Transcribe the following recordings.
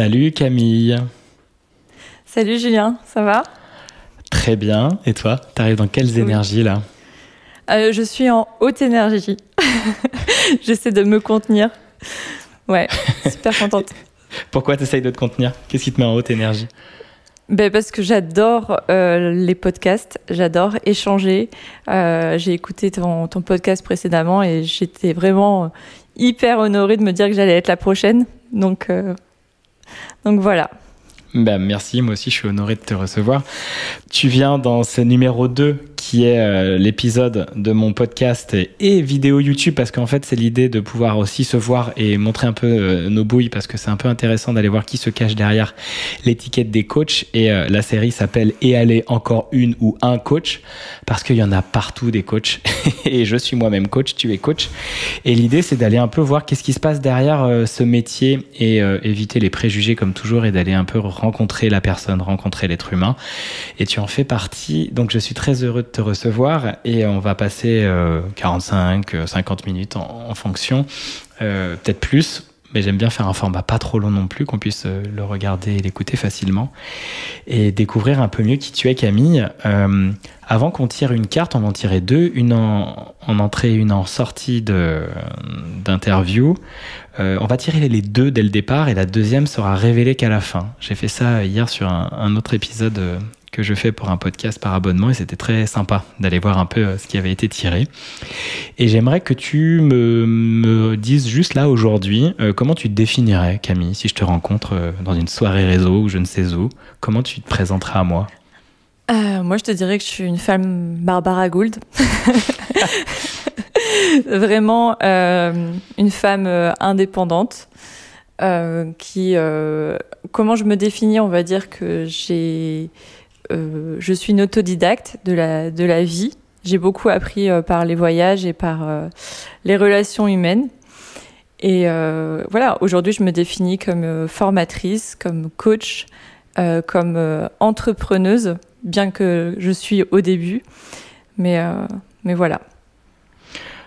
Salut Camille. Salut Julien, ça va? Très bien. Et toi, t'arrives dans quelles énergies là? Euh, Je suis en haute énergie. J'essaie de me contenir. Ouais, super contente. Pourquoi t'essayes de te contenir? Qu'est-ce qui te met en haute énergie? Ben parce que j'adore euh, les podcasts, j'adore échanger. Euh, j'ai écouté ton, ton, podcast précédemment et j'étais vraiment hyper honorée de me dire que j'allais être la prochaine. Donc, euh, donc voilà. Ben merci, moi aussi je suis honoré de te recevoir. Tu viens dans ce numéro 2 qui est euh, l'épisode de mon podcast et, vidéo YouTube parce qu'en fait c'est l'idée de pouvoir aussi se voir et montrer un peu euh, nos bouilles parce que c'est un peu intéressant d'aller voir qui se cache derrière l'étiquette des coachs. Et euh, la série s'appelle Et aller encore une ou un coach parce qu'il y en a partout des coachs. Et je suis moi-même coach, tu es coach. Et l'idée c'est d'aller un peu voir qu'est-ce qui se passe derrière ce métier et éviter les préjugés comme toujours et d'aller un peu rencontrer la personne, rencontrer l'être humain. Et tu en fais partie. Donc je suis très heureux de te recevoir. Et on va passer 45, euh, 50 euh, minutes en, fonction, euh, peut-être plus. Mais j'aime bien faire un format pas trop long non plus, qu'on puisse le regarder et l'écouter facilement. Et découvrir un peu mieux qui tu es, Camille. avant qu'on tire une carte, on en tirer deux, une en, entrée une en sortie d'interview. on va tirer les deux dès le départ et la deuxième sera révélée qu'à la fin. J'ai fait ça hier sur un autre épisode que je fais pour un podcast par abonnement et c'était très sympa d'aller voir un peu euh, ce qui avait été tiré. Et j'aimerais que tu me, me, dises juste là aujourd'hui euh, comment tu te définirais, Camille, si je te rencontre euh, dans une soirée réseau ou je ne sais où, comment tu te présenteras à moi? Moi, je te dirais que je suis une femme Barbara Gould. Vraiment une femme indépendante. qui comment je me définis on va dire que j'ai euh, je suis une autodidacte de la, de la vie. J'ai beaucoup appris euh, par les voyages et par euh, les relations humaines. Et voilà, aujourd'hui, je me définis comme formatrice, comme coach, comme entrepreneuse, bien que je suis au début. Mais, mais voilà.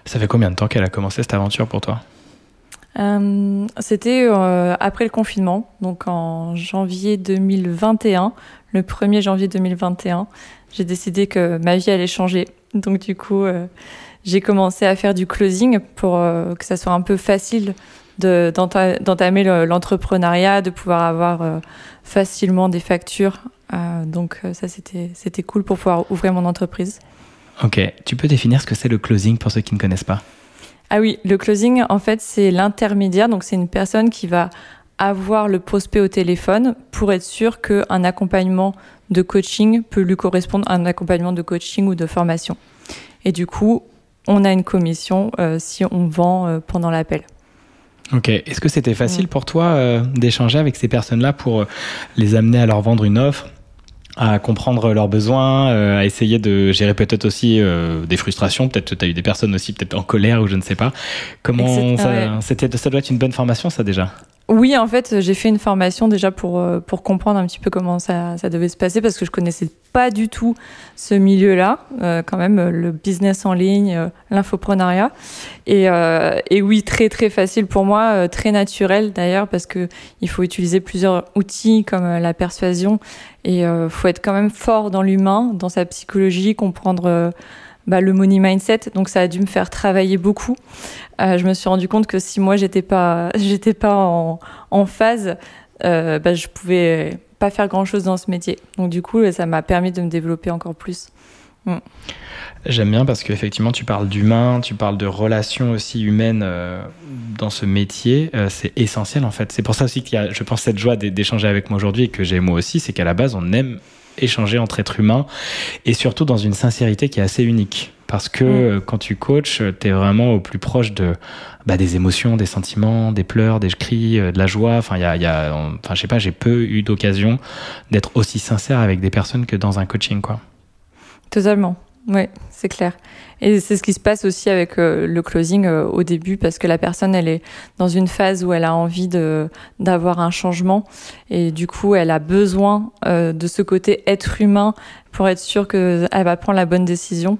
Ça fait combien de temps qu'elle a commencé cette aventure pour toi? C'était après le confinement, donc en janvier 2021 le 1er janvier 2021, j'ai décidé que ma vie allait changer. Donc du coup, euh, j'ai commencé à faire du closing pour euh, que ça soit un peu facile d'entamer l'entrepreneuriat, de pouvoir avoir euh, facilement des factures. donc ça, c'était cool pour pouvoir ouvrir mon entreprise. Ok, tu peux définir ce que c'est le closing pour ceux qui ne connaissent pas? Ah oui, le closing, en fait, c'est l'intermédiaire. Donc c'est une personne qui va avoir le prospect au téléphone pour être sûr qu'un accompagnement de coaching peut lui correspondre à un accompagnement de coaching ou de formation. Et du coup, on a une commission euh, si on vend euh, pendant l'appel. Ok. Est-ce que c'était facile pour toi euh, d'échanger avec ces personnes-là pour les amener à leur vendre une offre à comprendre leurs besoins, à essayer de gérer peut-être aussi des frustrations. Peut-être que tu as eu des personnes aussi peut-être en colère ou je ne sais pas. Comment ça, c'était, ça doit être une bonne formation ça déjà? Oui, en fait, j'ai fait une formation déjà pour, euh, pour comprendre un petit peu comment ça, ça devait se passer parce que je connaissais pas du tout ce milieu-là, euh, quand même, le business en ligne, euh, l'infoprenariat. Et, et, oui, très très facile pour moi, très naturel d'ailleurs parce que il faut utiliser plusieurs outils comme la persuasion et il faut être quand même fort dans l'humain, dans sa psychologie, comprendre bah, le money mindset. Donc ça a dû me faire travailler beaucoup. Euh, je me suis rendu compte que si moi j'étais pas j'étais pas en, phase, euh, bah, je pouvais pas faire grand chose dans ce métier. Donc du coup ça m'a permis de me développer encore plus. Mm. J'aime bien parce qu'effectivement, tu parles d'humain, tu parles de relations aussi humaines euh, dans ce métier. Euh, c'est essentiel en fait. C'est pour ça aussi qu'il y a, je pense, cette joie d'échanger avec moi aujourd'hui et que j'ai moi aussi, c'est qu'à la base, on aime échanger entre êtres humains et surtout dans une sincérité qui est assez unique. Parce que mm. quand tu coaches, tu es vraiment au plus proche de, bah, des émotions, des sentiments, des pleurs, des cris, euh, de la joie. Enfin, y a, y a enfin, je sais pas, j'ai peu eu d'occasion d'être aussi sincère avec des personnes que dans un coaching, quoi. Totalement. Oui, c'est clair. Et c'est ce qui se passe aussi avec euh, le closing euh, au début, parce que la personne, elle est dans une phase où elle a envie de d'avoir un changement, et du coup, elle a besoin euh, de ce côté être humain pour être sûre qu'elle va prendre la bonne décision.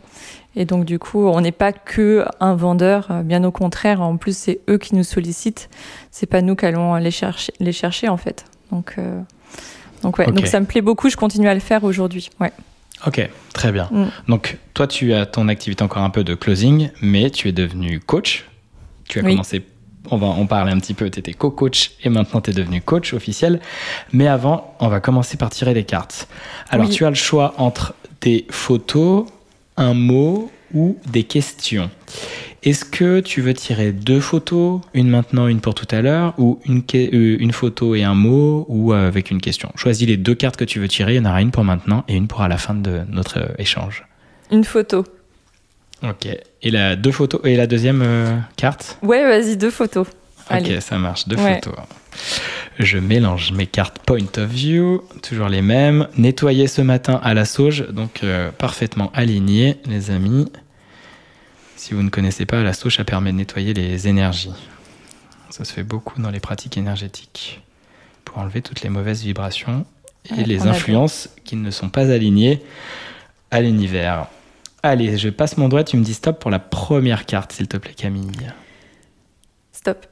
Et donc, du coup, on n'est pas que un vendeur, bien au contraire. En plus, c'est eux qui nous sollicitent. C'est pas nous qui allons les chercher, les chercher en fait. Donc, donc, ouais. donc ça me plaît beaucoup, je continue à le faire aujourd'hui. Ouais. Ok, très bien. Mm. Donc toi, tu as ton activité encore un peu de closing, mais tu es devenu coach. Tu as commencé, on va en parler un petit peu, tu étais co-coach et maintenant tu es devenu coach officiel. Mais avant, on va commencer par tirer des cartes. Alors tu as le choix entre des photos, un mot ou des questions. Est-ce que tu veux tirer deux photos, une maintenant, une pour tout à l'heure, ou une, euh, une photo et un mot, ou euh, avec une question? Choisis les deux cartes que tu veux tirer, il y en aura une pour maintenant et une pour à la fin de notre euh, échange. Une photo. Ok. Et la, deux photos, et la deuxième carte? Ouais, vas-y, deux photos. Ok, ça marche, deux photos. Je mélange mes cartes point of view, toujours les mêmes. Nettoyé ce matin à la sauge, donc parfaitement aligné, les amis. Si vous ne connaissez pas, la sauge, ça permet de nettoyer les énergies. Ça se fait beaucoup dans les pratiques énergétiques pour enlever toutes les mauvaises vibrations et les influences qui ne sont pas alignées à l'univers. Allez, je passe mon doigt, tu me dis stop pour la première carte, s'il te plaît, Camille. Stop.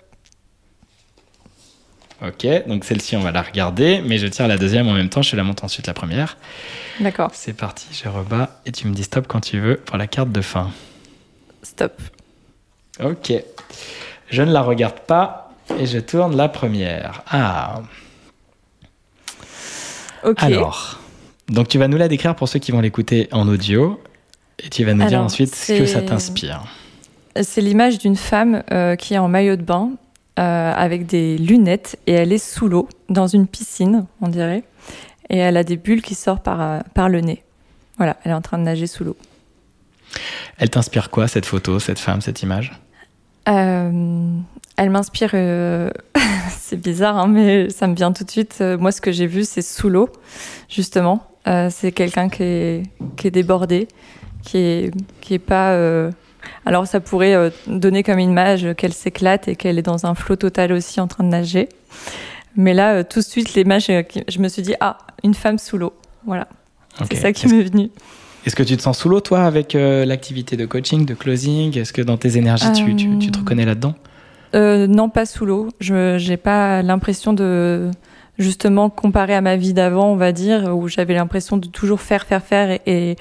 Ok, donc celle-ci, on va la regarder, mais je tire la deuxième en même temps, je la monte ensuite la première. D'accord. C'est parti, je rebats et tu me dis stop quand tu veux pour la carte de fin. Stop. Ok. Je ne la regarde pas et je tourne la première. Ah. Ok. Alors, donc tu vas nous la décrire pour ceux qui vont l'écouter en audio et tu vas nous dire ensuite ce que ça t'inspire. C'est l'image d'une femme euh, qui est en maillot de bain euh, avec des lunettes et elle est sous l'eau dans une piscine, on dirait. Et elle a des bulles qui sortent par, euh, par le nez. Voilà, elle est en train de nager sous l'eau. Elle t'inspire quoi, cette photo, cette femme, cette image? Euh, Elle m'inspire. Euh, c'est bizarre, hein, mais ça me vient tout de suite. Euh, moi, ce que j'ai vu, c'est sous l'eau, justement. c'est quelqu'un qui est, qui est débordé, qui est, qui est pas. Alors, ça pourrait donner comme image qu'elle s'éclate et qu'elle est dans un flot total aussi en train de nager. Mais là, tout de suite, l'image, je me suis dit, ah, une femme sous l'eau. Voilà. C'est ça qui m'est venu. Est-ce que tu te sens sous l'eau, toi, avec euh, l'activité de coaching, de closing? Est-ce que dans tes énergies, tu, te euh, reconnais là-dedans? euh, Non, pas sous l'eau. Je n'ai pas l'impression de, justement, comparer à ma vie d'avant, on va dire, où j'avais l'impression de toujours faire, faire, faire et,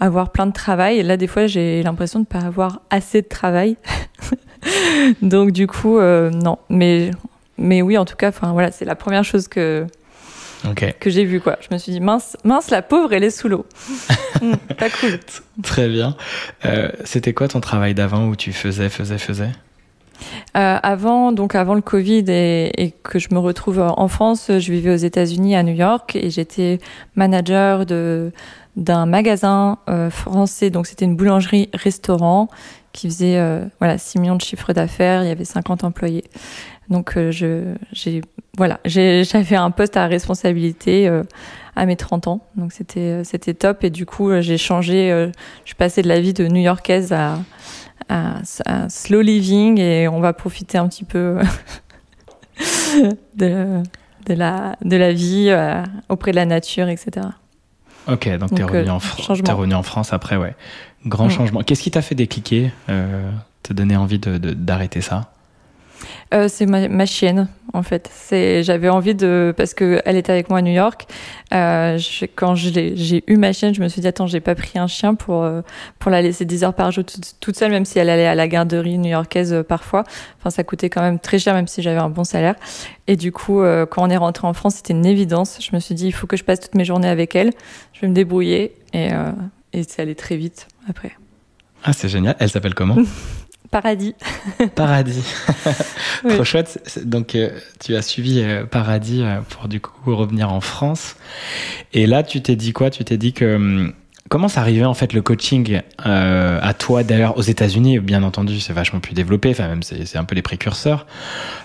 avoir plein de travail. Et là, des fois, j'ai l'impression de ne pas avoir assez de travail. Donc, du coup, non. Mais, mais oui, en tout cas, voilà, c'est la première chose que que j'ai vu quoi. Je me suis dit mince, mince la pauvre, elle est sous l'eau. Hmm, pas cool. Très bien. Euh, c'était quoi ton travail d'avant où tu faisais, faisais, faisais? Euh, avant, donc avant le Covid et, que je me retrouve en France, je vivais aux États-Unis à New York et j'étais manager de d'un magasin euh, français. Donc c'était une boulangerie-restaurant qui faisait voilà 6 millions de chiffres d'affaires. Il y avait 50 employés. Donc euh, je, j'ai, voilà, j'avais un poste à responsabilité euh, à mes 30 ans, donc c'était, euh, c'était top. Et du coup, j'ai changé, je suis passée de la vie de New-Yorkaise à, à, slow living et on va profiter un petit peu de, de, la, de la vie auprès de la nature, etc. Ok, donc, tu es revenu, en revenu en France après, ouais. Grand changement. Qu'est-ce qui t'a fait décliquer, te donner envie de, d'arrêter ça? Euh, c'est ma, chienne, en fait. C'est, j'avais envie de, parce que elle était avec moi à New York. Euh, quand j'ai eu ma chienne, je me suis dit attends, j'ai pas pris un chien pour euh, pour la laisser 10 heures par jour toute, seule, même si elle allait à la garderie new-yorkaise parfois. Enfin, ça coûtait quand même très cher, même si j'avais un bon salaire. Et du coup, quand on est rentré en France, c'était une évidence. Je me suis dit il faut que je passe toutes mes journées avec elle. Je vais me débrouiller et et c'est allé très vite après. Ah, c'est génial. Elle s'appelle comment? Paradis. Paradis. Trop chouette. Donc, euh, tu as suivi euh, Paradis euh, pour du coup revenir en France. Et là, tu t'es dit quoi? Tu t'es dit que. Hum, comment ça arrivait en fait le coaching à toi d'ailleurs aux États-Unis? Bien entendu, c'est vachement plus développé. Enfin, même c'est un peu les précurseurs.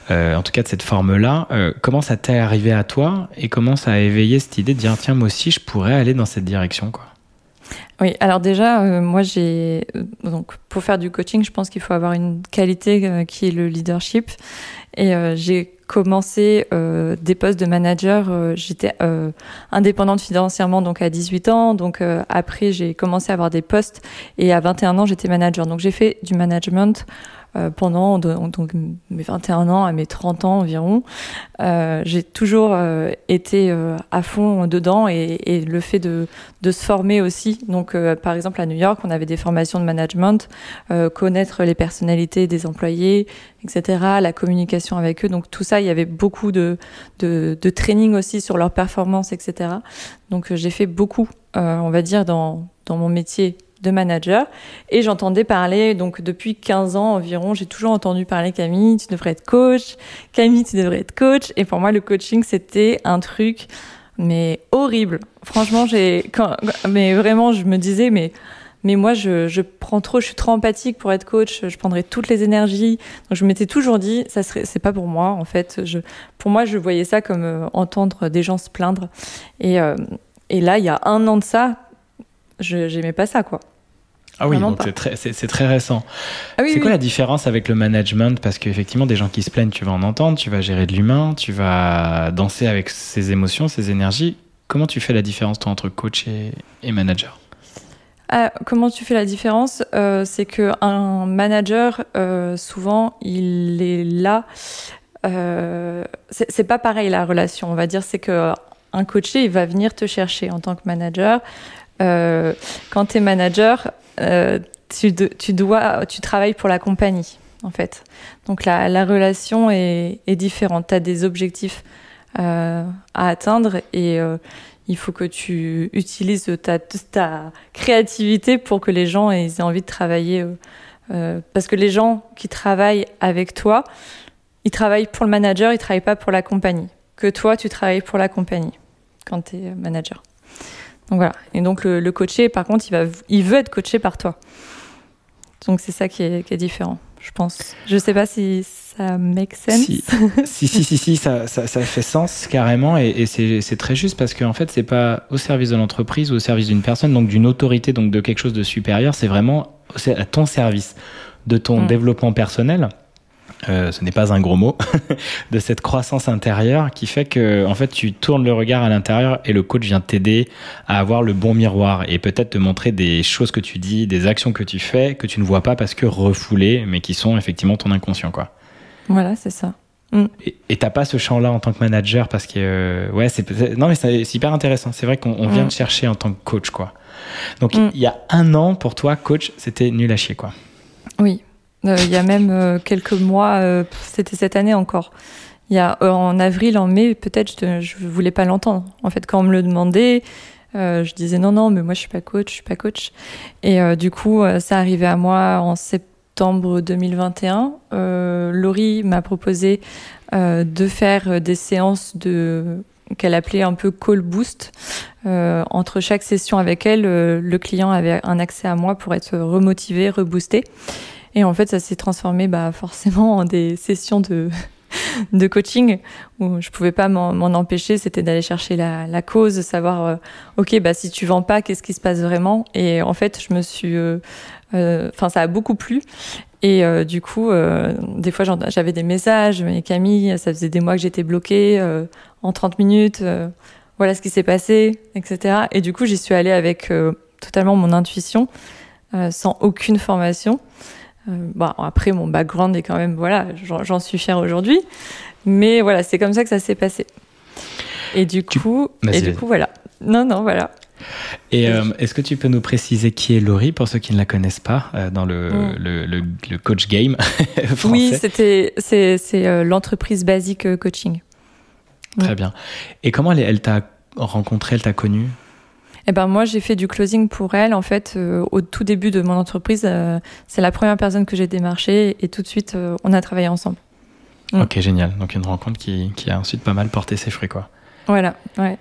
en tout cas, de cette forme-là. comment ça t'est arrivé à toi? Et comment ça a éveillé cette idée de dire tiens, moi aussi, je pourrais aller dans cette direction quoi? Oui, alors déjà, euh, moi j'ai euh, donc pour faire du coaching, je pense qu'il faut avoir une qualité euh, qui est le leadership. Et j'ai commencé des postes de manager. J'étais indépendante financièrement donc à 18 ans. Donc après j'ai commencé à avoir des postes et à 21 ans j'étais manager. Donc j'ai fait du management euh, pendant donc, mes 21 ans à mes 30 ans environ. Euh, j'ai toujours euh, été à fond dedans et, et le fait de, de, se former aussi. Donc, par exemple, à New York, on avait des formations de management, connaître les personnalités des employés, etc., la communication avec eux. Donc, tout ça, il y avait beaucoup de, de, de training aussi sur leur performance, etc. Donc, j'ai fait beaucoup, on va dire, dans, dans mon métier de manager. Et j'entendais parler donc depuis 15 ans environ j'ai toujours entendu parler Camille tu devrais être coach. Camille tu devrais être coach. Et pour moi le coaching c'était un truc mais horrible. Franchement j'ai mais vraiment je me disais mais mais moi je, je prends trop je suis trop empathique pour être coach. Je prendrais toutes les énergies. Donc je m'étais toujours dit ça serait c'est pas pour moi en fait. Je pour moi je voyais ça comme euh, entendre des gens se plaindre. Et euh, et là il y a un an de ça je j'aimais pas ça quoi. Ah oui, donc c'est très, c'est, très récent. Ah c'est quoi la différence avec le management? Parce qu'effectivement, des gens qui se plaignent, tu vas en entendre, tu vas gérer de l'humain, tu vas danser avec ses émotions, ses énergies. Comment tu fais la différence toi, entre coach et, manager? Ah, Comment tu fais la différence? Euh, C'est qu'un manager, euh, souvent, il est là. Euh, c'est, c'est pas pareil la relation, on va dire. C'est que un coaché, il va venir te chercher en tant que manager. Euh, quand tu es manager, euh, tu, dois, tu travailles pour la compagnie, en fait. Donc la, la relation est, différente. Tu as des objectifs euh, à atteindre et euh, il faut que tu utilises ta, ta, créativité pour que les gens aient envie de travailler. Parce que les gens qui travaillent avec toi, ils travaillent pour le manager, ils travaillent pas pour la compagnie. Que toi, tu travailles pour la compagnie quand tu es manager. Donc voilà. Et donc le, le, coaché, par contre, il, va, il veut être coaché par toi. Donc c'est ça qui est, qui est, différent, je pense. Je sais pas si ça make sense. Si, si, si, si, ça, ça, ça, fait sens carrément. Et, et c'est très juste parce qu'en fait, c'est pas au service de l'entreprise ou au service d'une personne, donc d'une autorité, donc de quelque chose de supérieur. C'est vraiment à ton service, de ton mm. développement personnel. Euh, ce n'est pas un gros mot, de cette croissance intérieure qui fait que en fait tu tournes le regard à l'intérieur et le coach vient t'aider à avoir le bon miroir et peut-être te montrer des choses que tu dis, des actions que tu fais que tu ne vois pas parce que refoulées, mais qui sont effectivement ton inconscient quoi. Voilà, c'est ça. Mm. Et t'as pas ce champ-là en tant que manager parce que euh, ouais c'est non mais c'est hyper intéressant. C'est vrai qu'on vient mm. te chercher en tant que coach quoi. Donc mm. il y a un an pour toi coach c'était nul à chier quoi. Oui, il y a même euh, quelques mois, euh, c'était cette année encore. Il y a en avril, en mai, peut-être je, je voulais pas l'entendre. En fait, quand on me le demandait, je disais non non, mais moi je suis pas coach, je suis pas coach. Et du coup, ça arrivait à moi en septembre 2021. Laurie m'a proposé de faire des séances de qu'elle appelait un peu call boost. Euh, entre chaque session avec elle, le client avait un accès à moi pour être remotivé, reboosté. Et en fait, ça s'est transformé bah, forcément en des sessions de, coaching où je pouvais pas m'en empêcher. C'était d'aller chercher la, la, cause, savoir, euh, OK, bah, si tu vends pas, qu'est-ce qui se passe vraiment? Et en fait, je me suis. Euh, euh, enfin, ça a beaucoup plu. Et du coup, des fois, j'avais des messages, mais Camille, ça faisait des mois que j'étais bloquée en 30 minutes. voilà ce qui s'est passé, etc. Et du coup, j'y suis allée avec totalement mon intuition, sans aucune formation. Euh, bon, après, mon background est quand même, voilà, j'en suis fière aujourd'hui. Mais voilà, c'est comme ça que ça s'est passé. Et du coup, et du coup, voilà. Non, non, voilà. Et euh, est-ce que tu peux nous préciser qui est Laurie pour ceux qui ne la connaissent pas euh, dans le, mm. le, le, coach game français? Oui, c'était c'est l'entreprise basique coaching. Très bien. Et comment elle, elle t'a rencontré, elle t'a connue? Eh ben moi j'ai fait du closing pour elle en fait euh, au tout début de mon entreprise. Euh, c'est la première personne que j'ai démarché et tout de suite euh, on a travaillé ensemble. Mm. Ok génial. Donc une rencontre qui, qui, a ensuite pas mal porté ses fruits quoi. Voilà ouais.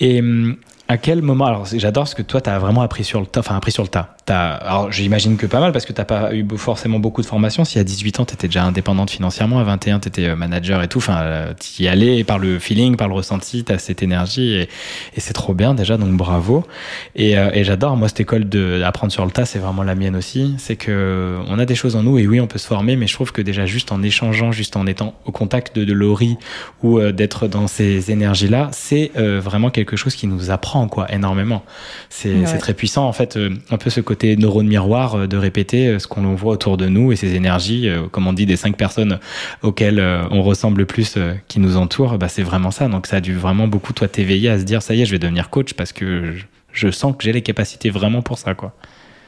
Et hum, à quel moment Alors, j'adore ce que toi, tu as vraiment appris sur le tas. Enfin, appris sur le tas. As, alors, j'imagine que pas mal parce que tu pas eu forcément beaucoup de formation. Si à 18 ans, tu étais déjà indépendante financièrement, à 21, tu étais euh, manager et tout. Enfin, euh, tu y allais par le feeling, par le ressenti, tu as cette énergie et, et c'est trop bien déjà. Donc, bravo. Et, euh, et j'adore. Moi, cette école d'apprendre sur le tas, c'est vraiment la mienne aussi. C'est que on a des choses en nous et oui, on peut se former, mais je trouve que déjà juste en échangeant, juste en étant au contact de, de Laurie ou d'être dans ces énergies-là, c'est vraiment quelque chose qui nous apprend quoi énormément. C'est très puissant en fait, un peu ce côté neurone miroir de répéter ce qu'on voit autour de nous et ces énergies, comme on dit, des cinq personnes auxquelles on ressemble le plus qui nous entourent, bah, c'est vraiment ça. Donc ça a dû vraiment beaucoup toi t'éveiller à se dire ça y est, je vais devenir coach parce que je, sens que j'ai les capacités vraiment pour ça quoi.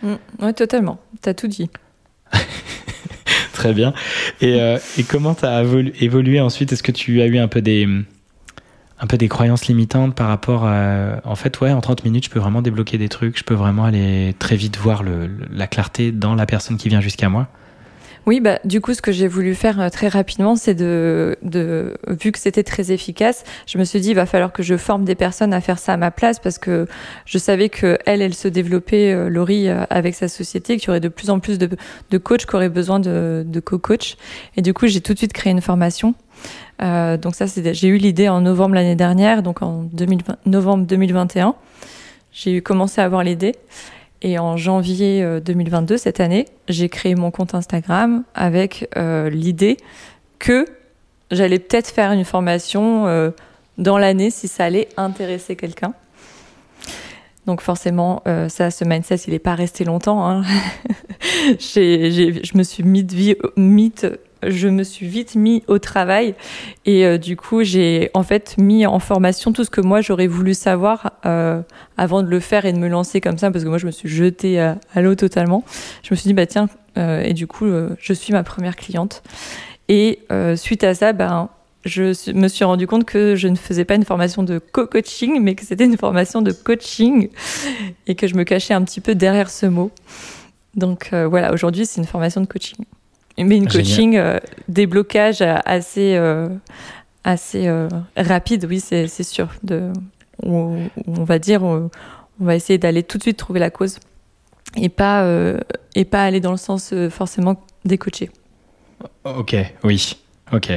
Mm. oui, totalement. T'as tout dit. Très bien. Et, euh, et comment tu as évolué ensuite? Est-ce que tu as eu un peu des un peu des croyances limitantes par rapport à en fait ouais en 30 minutes je peux vraiment débloquer des trucs je peux vraiment aller très vite voir le, la clarté dans la personne qui vient jusqu'à moi oui, bah, du coup, ce que j'ai voulu faire euh, très rapidement, c'est de, de, vu que c'était très efficace, je me suis dit, il va falloir que je forme des personnes à faire ça à ma place parce que je savais que elle, se développait, euh, Laurie, euh, avec sa société, qu'il y aurait de plus en plus de, de coachs qui auraient besoin de, co-coach. Et du coup, j'ai tout de suite créé une formation. Donc ça, c'est, j'ai eu l'idée en novembre l'année dernière, donc en 2020, novembre 2021. J'ai commencé à avoir l'idée. Et en janvier 2022, euh, cette année, j'ai créé mon compte Instagram avec euh, l'idée que j'allais peut-être faire une formation euh, dans l'année si ça allait intéresser quelqu'un. Donc forcément, ça, ce mindset, il n'est pas resté longtemps. Hein. je me suis mis, mis je me suis vite mis au travail et euh, du coup j'ai en fait mis en formation tout ce que moi j'aurais voulu savoir euh, avant de le faire et de me lancer comme ça parce que moi je me suis jetée à, l'eau totalement. Je me suis dit bah tiens euh, et du coup je suis ma première cliente et suite à ça ben je me suis rendu compte que je ne faisais pas une formation de co-coaching mais que c'était une formation de coaching et que je me cachais un petit peu derrière ce mot. Donc voilà aujourd'hui c'est une formation de coaching mais une coaching euh, déblocage assez, euh, assez euh, rapide, oui, c'est sûr. De, on, on, va dire, on, va essayer d'aller tout de suite trouver la cause et pas, et pas aller dans le sens forcément des coachés. Ok, oui. Ok.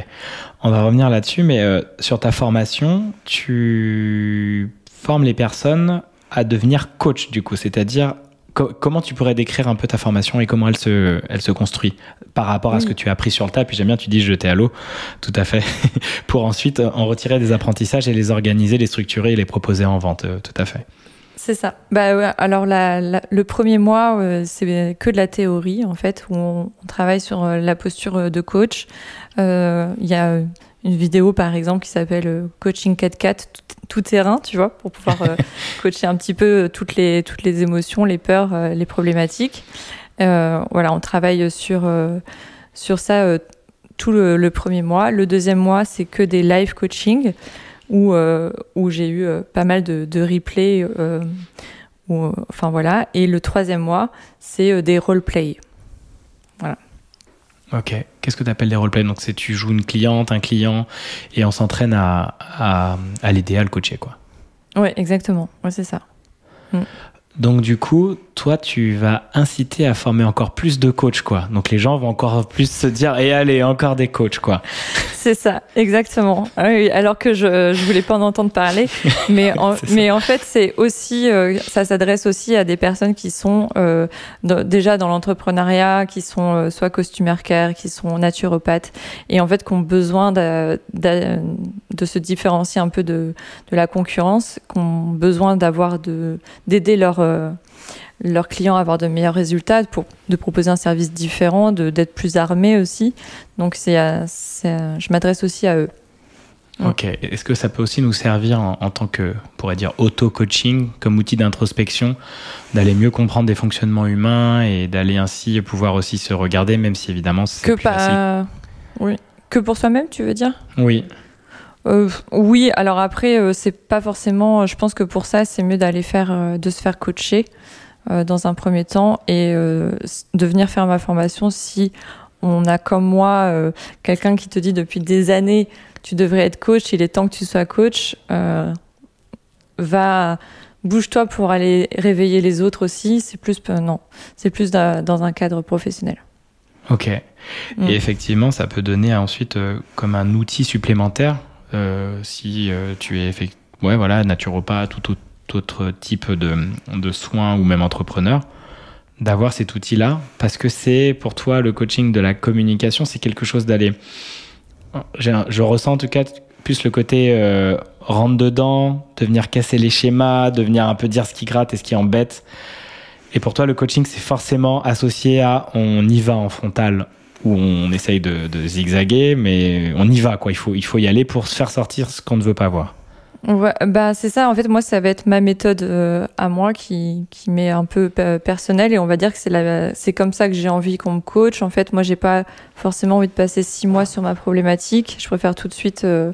On va revenir là-dessus, mais sur ta formation, tu formes les personnes à devenir coach, du coup, c'est-à-dire comment tu pourrais décrire un peu ta formation et comment elle se, elle se construit par rapport à ce que tu as appris sur le tas? Puis j'aime bien, tu dis jeter à l'eau, tout à fait, pour ensuite en retirer des apprentissages et les organiser, les structurer et les proposer en vente, euh, tout à fait. C'est ça. Bah ouais, alors le premier mois, euh, c'est que de la théorie en fait, où on, travaille sur euh, la posture de coach. Il y a une vidéo par exemple qui s'appelle Coaching 4-4 tout terrain, tu vois, pour pouvoir euh, coacher un petit peu euh, toutes les, toutes les émotions, les peurs, euh, les problématiques. voilà, on travaille sur, sur ça tout le, premier mois. Le deuxième mois, c'est que des live coaching où, où j'ai eu pas mal de, de replays. enfin voilà. Et le troisième mois, c'est des role-play. Voilà. Ok. Qu'est-ce que tu appelles des roleplays? Donc, c'est tu joues une cliente, un client, et on s'entraîne à, à, l'aider à le coacher, quoi. Ouais, exactement. Ouais, c'est ça. Mm. Donc du coup, toi, tu vas inciter à former encore plus de coachs, quoi. Donc les gens vont encore plus se dire, et allez, encore des coachs, quoi. C'est ça, exactement. Ah alors que je je voulais pas en entendre parler, mais en, mais en fait c'est aussi euh, ça s'adresse aussi à des personnes qui sont euh, déjà dans l'entrepreneuriat, qui sont euh, soit costumier care, qui sont naturopathes et en fait qui ont besoin de, de, de se différencier un peu de de la concurrence, qui ont besoin d'avoir de d'aider leur leurs clients à avoir de meilleurs résultats, pour, de proposer un service différent, d'être plus armé aussi. Donc, c'est, je m'adresse aussi à eux. Ok. Est-ce que ça peut aussi nous servir en, tant que, on pourrait dire, auto-coaching, comme outil d'introspection, d'aller mieux comprendre des fonctionnements humains et d'aller ainsi pouvoir aussi se regarder, même si évidemment c'est que pas... Oui. Que pour soi-même, tu veux dire? Oui. Euh, oui, alors après, euh, c'est pas forcément. Je pense que pour ça, c'est mieux d'aller faire, euh, de se faire coacher. Euh, dans un premier temps et euh, de venir faire ma formation si on a comme moi euh, quelqu'un qui te dit depuis des années tu devrais être coach, il est temps que tu sois coach, va bouge-toi pour aller réveiller les autres aussi. C'est plus non, c'est plus dans un cadre professionnel. Ok. Mm. Et effectivement, ça peut donner ensuite comme un outil supplémentaire si tu es ouais voilà naturopathe ou tout autre type de, de soins ou même entrepreneur, d'avoir cet outil-là parce que c'est pour toi le coaching de la communication, c'est quelque chose d'aller. Je ressens en tout cas plus le côté euh, rentre dedans, de venir casser les schémas, de venir un peu dire ce qui gratte et ce qui embête. Et pour toi, le coaching, c'est forcément associé à on y va en frontal, où on essaye de, zigzaguer, mais on y va, quoi. Il faut, il faut y aller pour se faire sortir ce qu'on ne veut pas voir. Bah c'est ça. En fait, moi, ça va être ma méthode euh, à moi qui, qui m'est un peu personnelle et on va dire que c'est la, c'est comme ça que j'ai envie qu'on me coach. En fait, moi, j'ai pas forcément envie de passer six mois sur ma problématique. Je préfère tout de suite euh,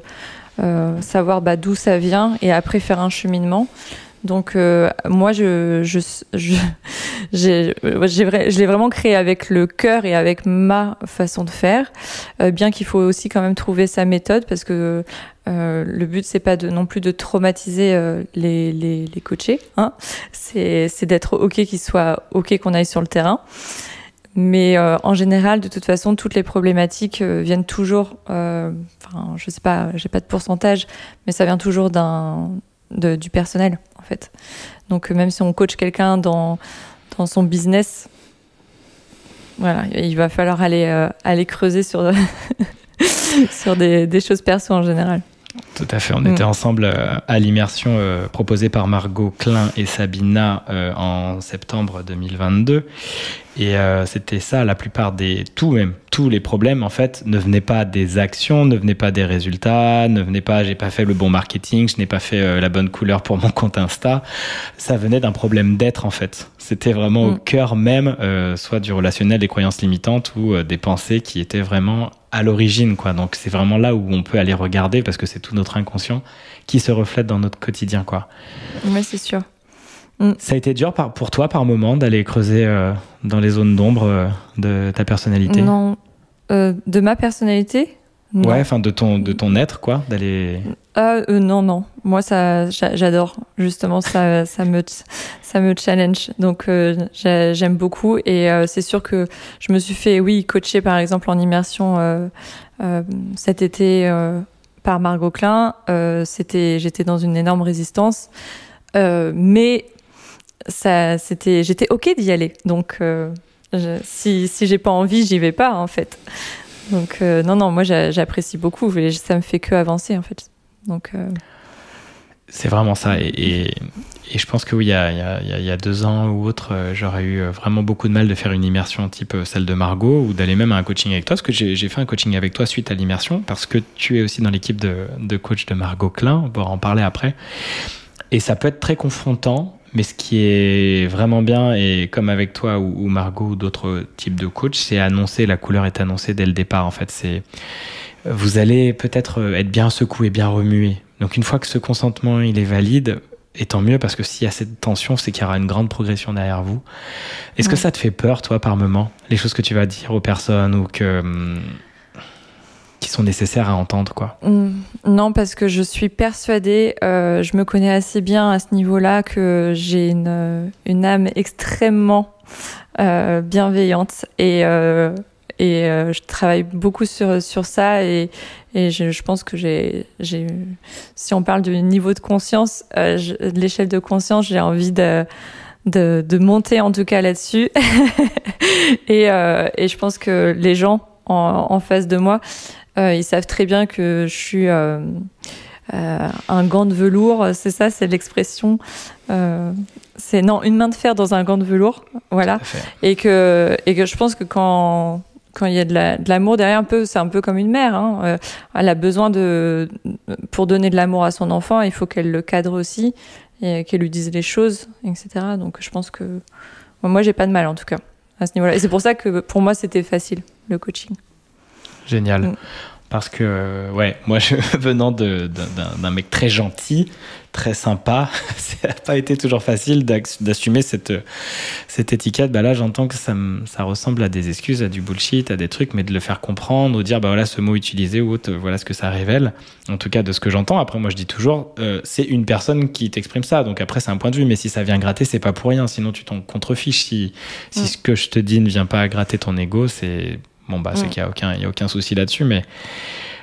euh, savoir bah, d'où ça vient et après faire un cheminement. Donc euh, moi, je, je, je, j'ai, je l'ai vraiment créé avec le cœur et avec ma façon de faire, euh, bien qu'il faut aussi quand même trouver sa méthode parce que euh, le but c'est pas de non plus de traumatiser euh, les, les, les coachés, hein. c'est, c'est d'être ok qu'ils soient ok qu'on aille sur le terrain. Mais euh, en général, de toute façon, toutes les problématiques viennent toujours, enfin, je sais pas, j'ai pas de pourcentage, mais ça vient toujours d'un, du personnel en fait. Donc même si on coach quelqu'un dans, dans son business, voilà, il va falloir aller, euh, aller creuser sur, sur des, des choses perso en général. Tout à fait. On était mm. ensemble euh, à l'immersion euh, proposée par Margot Klein et Sabina euh, en septembre 2022. Et c'était ça, la plupart des, tout même, tous les problèmes en fait ne venaient pas des actions, ne venaient pas des résultats, ne venaient pas, j'ai pas fait le bon marketing, je n'ai pas fait la bonne couleur pour mon compte Insta. Ça venait d'un problème d'être en fait. C'était vraiment au mm. cœur même, soit du relationnel, des croyances limitantes ou des pensées qui étaient vraiment à l'origine, quoi. Donc c'est vraiment là où on peut aller regarder parce que c'est tout notre inconscient qui se reflète dans notre quotidien, quoi. Oui, c'est sûr. Mm. Ça a été dur par, pour toi par moment d'aller creuser euh, dans les zones d'ombre euh, de ta personnalité? Non, euh, de ma personnalité? Ouais, enfin de ton de ton être quoi, d'aller. Euh, euh, non non, moi ça j'adore justement ça ça me ça me challenge donc euh, j'aime beaucoup et euh, c'est sûr que je me suis fait oui coacher par exemple en immersion cet été par Margot Klein. c'était j'étais dans une énorme résistance, mais ça c'était j'étais ok d'y aller donc. Je, si si j'ai pas envie, j'y vais pas en fait. Donc euh, non, non, moi j'apprécie beaucoup. Ça me fait que avancer en fait. Donc euh, c'est vraiment ça. Et, je pense que oui, il y a, deux ans ou autre, euh, j'aurais eu vraiment beaucoup de mal de faire une immersion type celle de Margot ou d'aller même à un coaching avec toi. Parce que j'ai fait un coaching avec toi suite à l'immersion parce que tu es aussi dans l'équipe de, coach de Margot Klein. On pourra en parler après. Et ça peut être très confrontant mais ce qui est vraiment bien, et comme avec toi ou, Margot ou d'autres types de coachs, c'est annoncer, la couleur est annoncée dès le départ. En fait, c'est vous allez peut-être être bien secoué, bien remué. Donc une fois que ce consentement il est valide, et tant mieux parce que s'il y a cette tension, c'est qu'il y aura une grande progression derrière vous. Est-ce que ça te fait peur, toi, par moment, les choses que tu vas dire aux personnes ou que hum, qui sont nécessaires à entendre, quoi? Mm. Non, parce que je suis persuadée, euh, je me connais assez bien à ce niveau-là, que j'ai une, une âme extrêmement euh, bienveillante et, euh, et euh, je travaille beaucoup sur, sur ça et, et je, je pense que j'ai, si on parle du niveau de conscience, euh, de l'échelle de conscience, j'ai envie de de, de, monter en tout cas là-dessus. et, euh, et je pense que les gens en, en face de moi euh, ils savent très bien que je suis un gant de velours. C'est ça, c'est l'expression. c'est non, une main de fer dans un gant de velours. Voilà. Et que, et que je pense que quand quand il y a de l'amour derrière un peu c'est un peu comme une mère hein. elle a besoin de pour donner de l'amour à son enfant il faut qu'elle le cadre aussi et qu'elle lui dise les choses etc donc je pense que moi j'ai pas de mal en tout cas à ce niveau-là et c'est pour ça que pour moi c'était facile le coaching Génial. Mm. Parce que, ouais, moi, je, venant d'un mec très gentil, très sympa, ça n'a pas été toujours facile d'assumer cette, cette étiquette. Bah là, j'entends que ça, ça ressemble à des excuses, à du bullshit, à des trucs, mais de le faire comprendre ou dire, bah voilà, ce mot utilisé ou autre, voilà ce que ça révèle. En tout cas, de ce que j'entends. Après, moi, je dis toujours, euh, c'est une personne qui t'exprime ça. Donc après, c'est un point de vue, mais si ça vient gratter, c'est pas pour rien. Sinon, tu t'en contrefiches. Si, si ce que je te dis ne vient pas gratter ton ego, c'est Bon, bah, c'est qu'il n'y a, aucun, y a aucun souci là-dessus, mais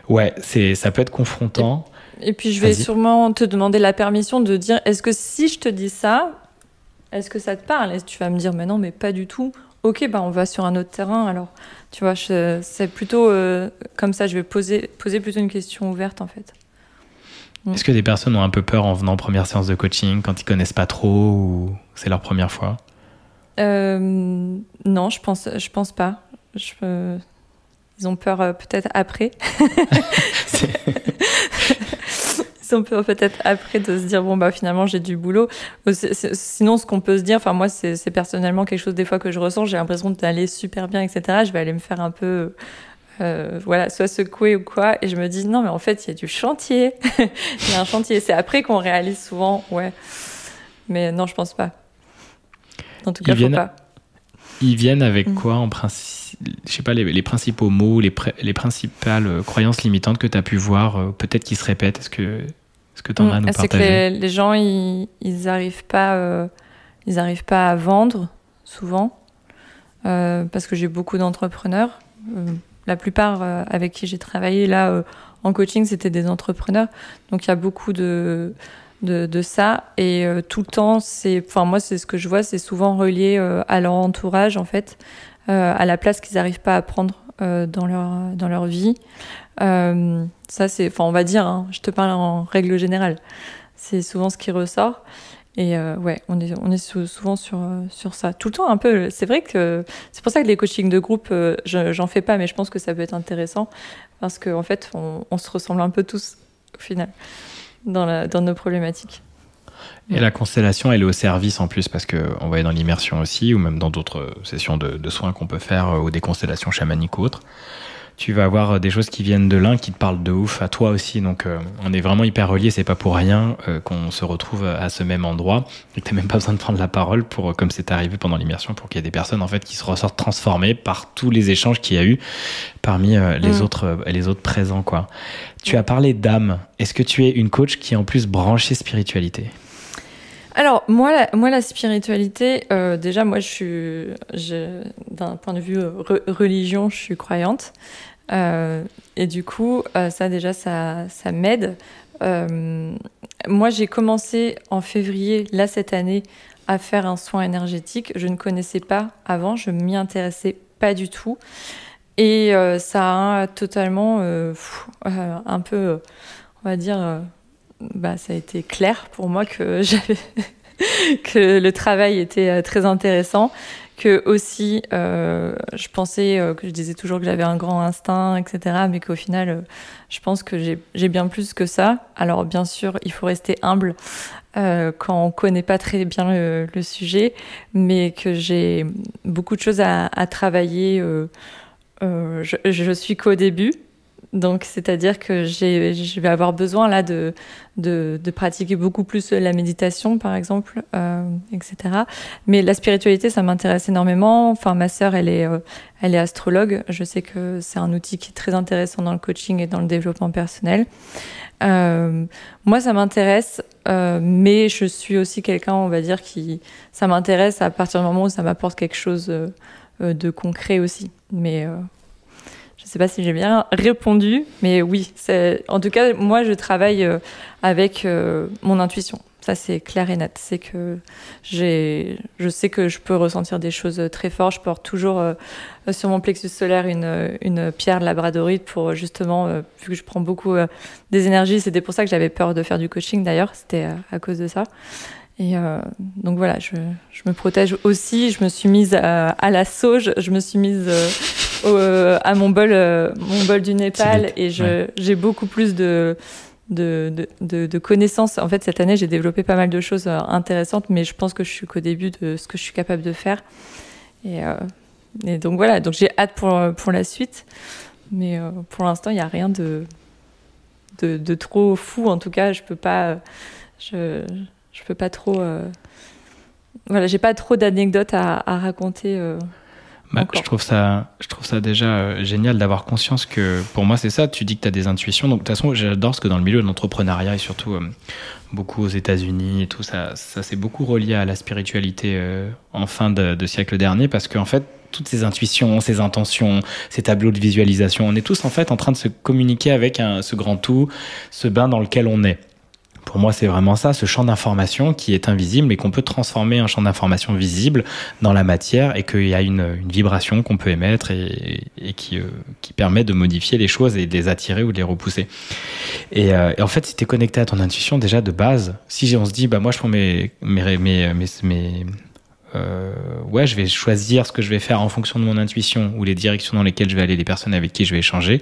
ouais, c'est, ça peut être confrontant. Et, puis, je vais sûrement te demander la permission de dire est-ce que si je te dis ça, est-ce que ça te parle? Et tu vas me dire mais non, mais pas du tout. Ok, bah, on va sur un autre terrain alors. Tu vois, c'est plutôt euh, comme ça, je vais poser, poser plutôt une question ouverte en fait. Mm. Est-ce que des personnes ont un peu peur en venant en première séance de coaching quand ils connaissent pas trop ou c'est leur première fois? Euh, non, je pense, je pense pas. Je, euh, ils ont peur euh, peut-être après. Ils ont peur peut-être après de se dire bon bah finalement j'ai du boulot. C'est- Sinon ce qu'on peut se dire, enfin moi c'est personnellement quelque chose des fois que je ressens. J'ai l'impression d'aller super bien etc. Je vais aller me faire un peu euh, voilà soit secouer ou quoi et je me dis non mais en fait il y a du chantier. Il y a un chantier. C'est après qu'on réalise souvent ouais. Mais non je pense pas. En tout Ils cas faut viennent- pas. Ils viennent avec Mm. quoi en principe? Je sais pas, les, les principaux mots, les, principales euh, croyances limitantes que tu as pu voir, euh, peut-être qui se répètent. Est-ce que est-ce que tu en as à nous Mm, C'est que partager les, les gens, ils, ils arrivent pas, euh, ils arrivent pas à vendre souvent, euh, parce que j'ai beaucoup d'entrepreneurs. Euh, la plupart avec qui j'ai travaillé là en coaching, c'était des entrepreneurs. Donc il y a beaucoup de de, de ça et tout le temps, c'est, enfin moi c'est ce que je vois, c'est souvent relié à leur entourage en fait, à la place qu'ils n'arrivent pas à prendre euh, dans leur dans leur vie. Euh, ça, c'est, enfin, on va dire, hein, je te parle en règle générale. C'est souvent ce qui ressort. Et euh, ouais, on est, on est sou- souvent sur, euh, sur ça. Tout le temps, un peu. C'est vrai que c'est pour ça que les coachings de groupe, euh, je- j'en fais pas, mais je pense que ça peut être intéressant parce qu'en en fait, on, on se ressemble un peu tous au final dans, la, dans nos problématiques. Et la constellation, elle est au service en plus parce que on va être dans l'immersion aussi, ou même dans d'autres sessions de, de soins qu'on peut faire, euh, ou des constellations chamaniques ou autres. Tu vas avoir euh, des choses qui viennent de l'un qui te parlent de ouf à toi aussi. Donc euh, on est vraiment hyper reliés. C'est pas pour rien euh, qu'on se retrouve à ce même endroit et que t'as même pas besoin de prendre la parole pour, euh, comme c'est arrivé pendant l'immersion, pour qu'il y ait des personnes en fait qui se ressortent transformées par tous les échanges qu'il y a eu parmi euh, les Mm. autres euh, les autres présents quoi. Tu as parlé d'âme. Est-ce que tu es une coach qui est en plus branchée spiritualité? Alors, moi, la, moi, la spiritualité, euh, déjà, moi, je suis, je- d'un point de vue euh, re- religion, je suis croyante. Euh, et du coup, euh, ça, déjà, ça, ça m'aide. Euh, moi, j'ai commencé en février, là, cette année, à faire un soin énergétique. Je ne connaissais pas avant, je m'y intéressais pas du tout. Et ça a totalement, un peu, on va dire, bah, ça a été clair pour moi que j'avais que le travail était euh, très intéressant, que aussi euh, je pensais euh, que je disais toujours que j'avais un grand instinct, etc. Mais qu'au final, euh, je pense que j'ai bien plus que ça. Alors bien sûr, il faut rester humble quand on connaît pas très bien le, sujet, mais que j'ai beaucoup de choses à, à travailler. je, je suis qu'au début, donc c'est-à-dire que je vais avoir besoin là de, de, de pratiquer beaucoup plus la méditation, par exemple, euh, etc. Mais la spiritualité, ça m'intéresse énormément. Enfin, ma sœur, elle est, euh, elle est astrologue. Je sais que c'est un outil qui est très intéressant dans le coaching et dans le développement personnel. Euh, moi, ça m'intéresse, euh, mais je suis aussi quelqu'un, on va dire, qui ça m'intéresse à partir du moment où ça m'apporte quelque chose euh, de concret aussi. Mais euh, je sais pas si j'ai bien répondu, mais oui. En tout cas, moi, je travaille euh, avec euh, mon intuition. Ça, c'est clair et net. C'est que je sais que je peux ressentir des choses très fortes. Je porte toujours euh, sur mon plexus solaire une, pierre labradorite pour justement, euh, vu que je prends beaucoup euh, des énergies, c'était pour ça que j'avais peur de faire du coaching d'ailleurs. C'était euh, à cause de ça. Et euh, donc voilà, je, me protège aussi. Je me suis mise à la sauge. Je me suis mise euh, à mon bol, euh, mon bol du Népal, et ouais. j'ai beaucoup plus de de, de, connaissances. En fait, cette année, j'ai développé pas mal de choses euh, intéressantes, mais je pense que je suis qu'au début de ce que je suis capable de faire. Et, euh, et donc voilà, donc j'ai hâte pour, pour la suite. Mais pour l'instant, il n'y a rien de, de, de trop fou. En tout cas, je peux pas, je, je peux pas trop. voilà, j'ai pas trop d'anecdotes à, à raconter. Bah, je trouve ça, je trouve ça déjà euh, génial d'avoir conscience que, pour moi, c'est ça. Tu dis que tu as des intuitions. Donc, de toute façon, j'adore ce que dans le milieu de l'entrepreneuriat et surtout euh, beaucoup aux États-Unis et tout ça, ça s'est beaucoup relié à la spiritualité euh, en fin de, de siècle dernier parce qu'en fait, toutes ces intuitions, ces intentions, ces tableaux de visualisation, on est tous en fait en train de se communiquer avec un- ce grand tout, ce bain dans lequel on est. Pour moi, c'est vraiment ça, ce champ d'information qui est invisible mais qu'on peut transformer en champ d'information visible dans la matière et qu'il y a une, vibration qu'on peut émettre et, qui, euh, qui, permet de modifier les choses et de les attirer ou de les repousser. Et, euh, en fait, si tu es connecté à ton intuition déjà de base, si on se dit, bah moi je prends mes, mes, mes, mes euh, ouais, je vais choisir ce que je vais faire en fonction de mon intuition ou les directions dans lesquelles je vais aller, les personnes avec qui je vais échanger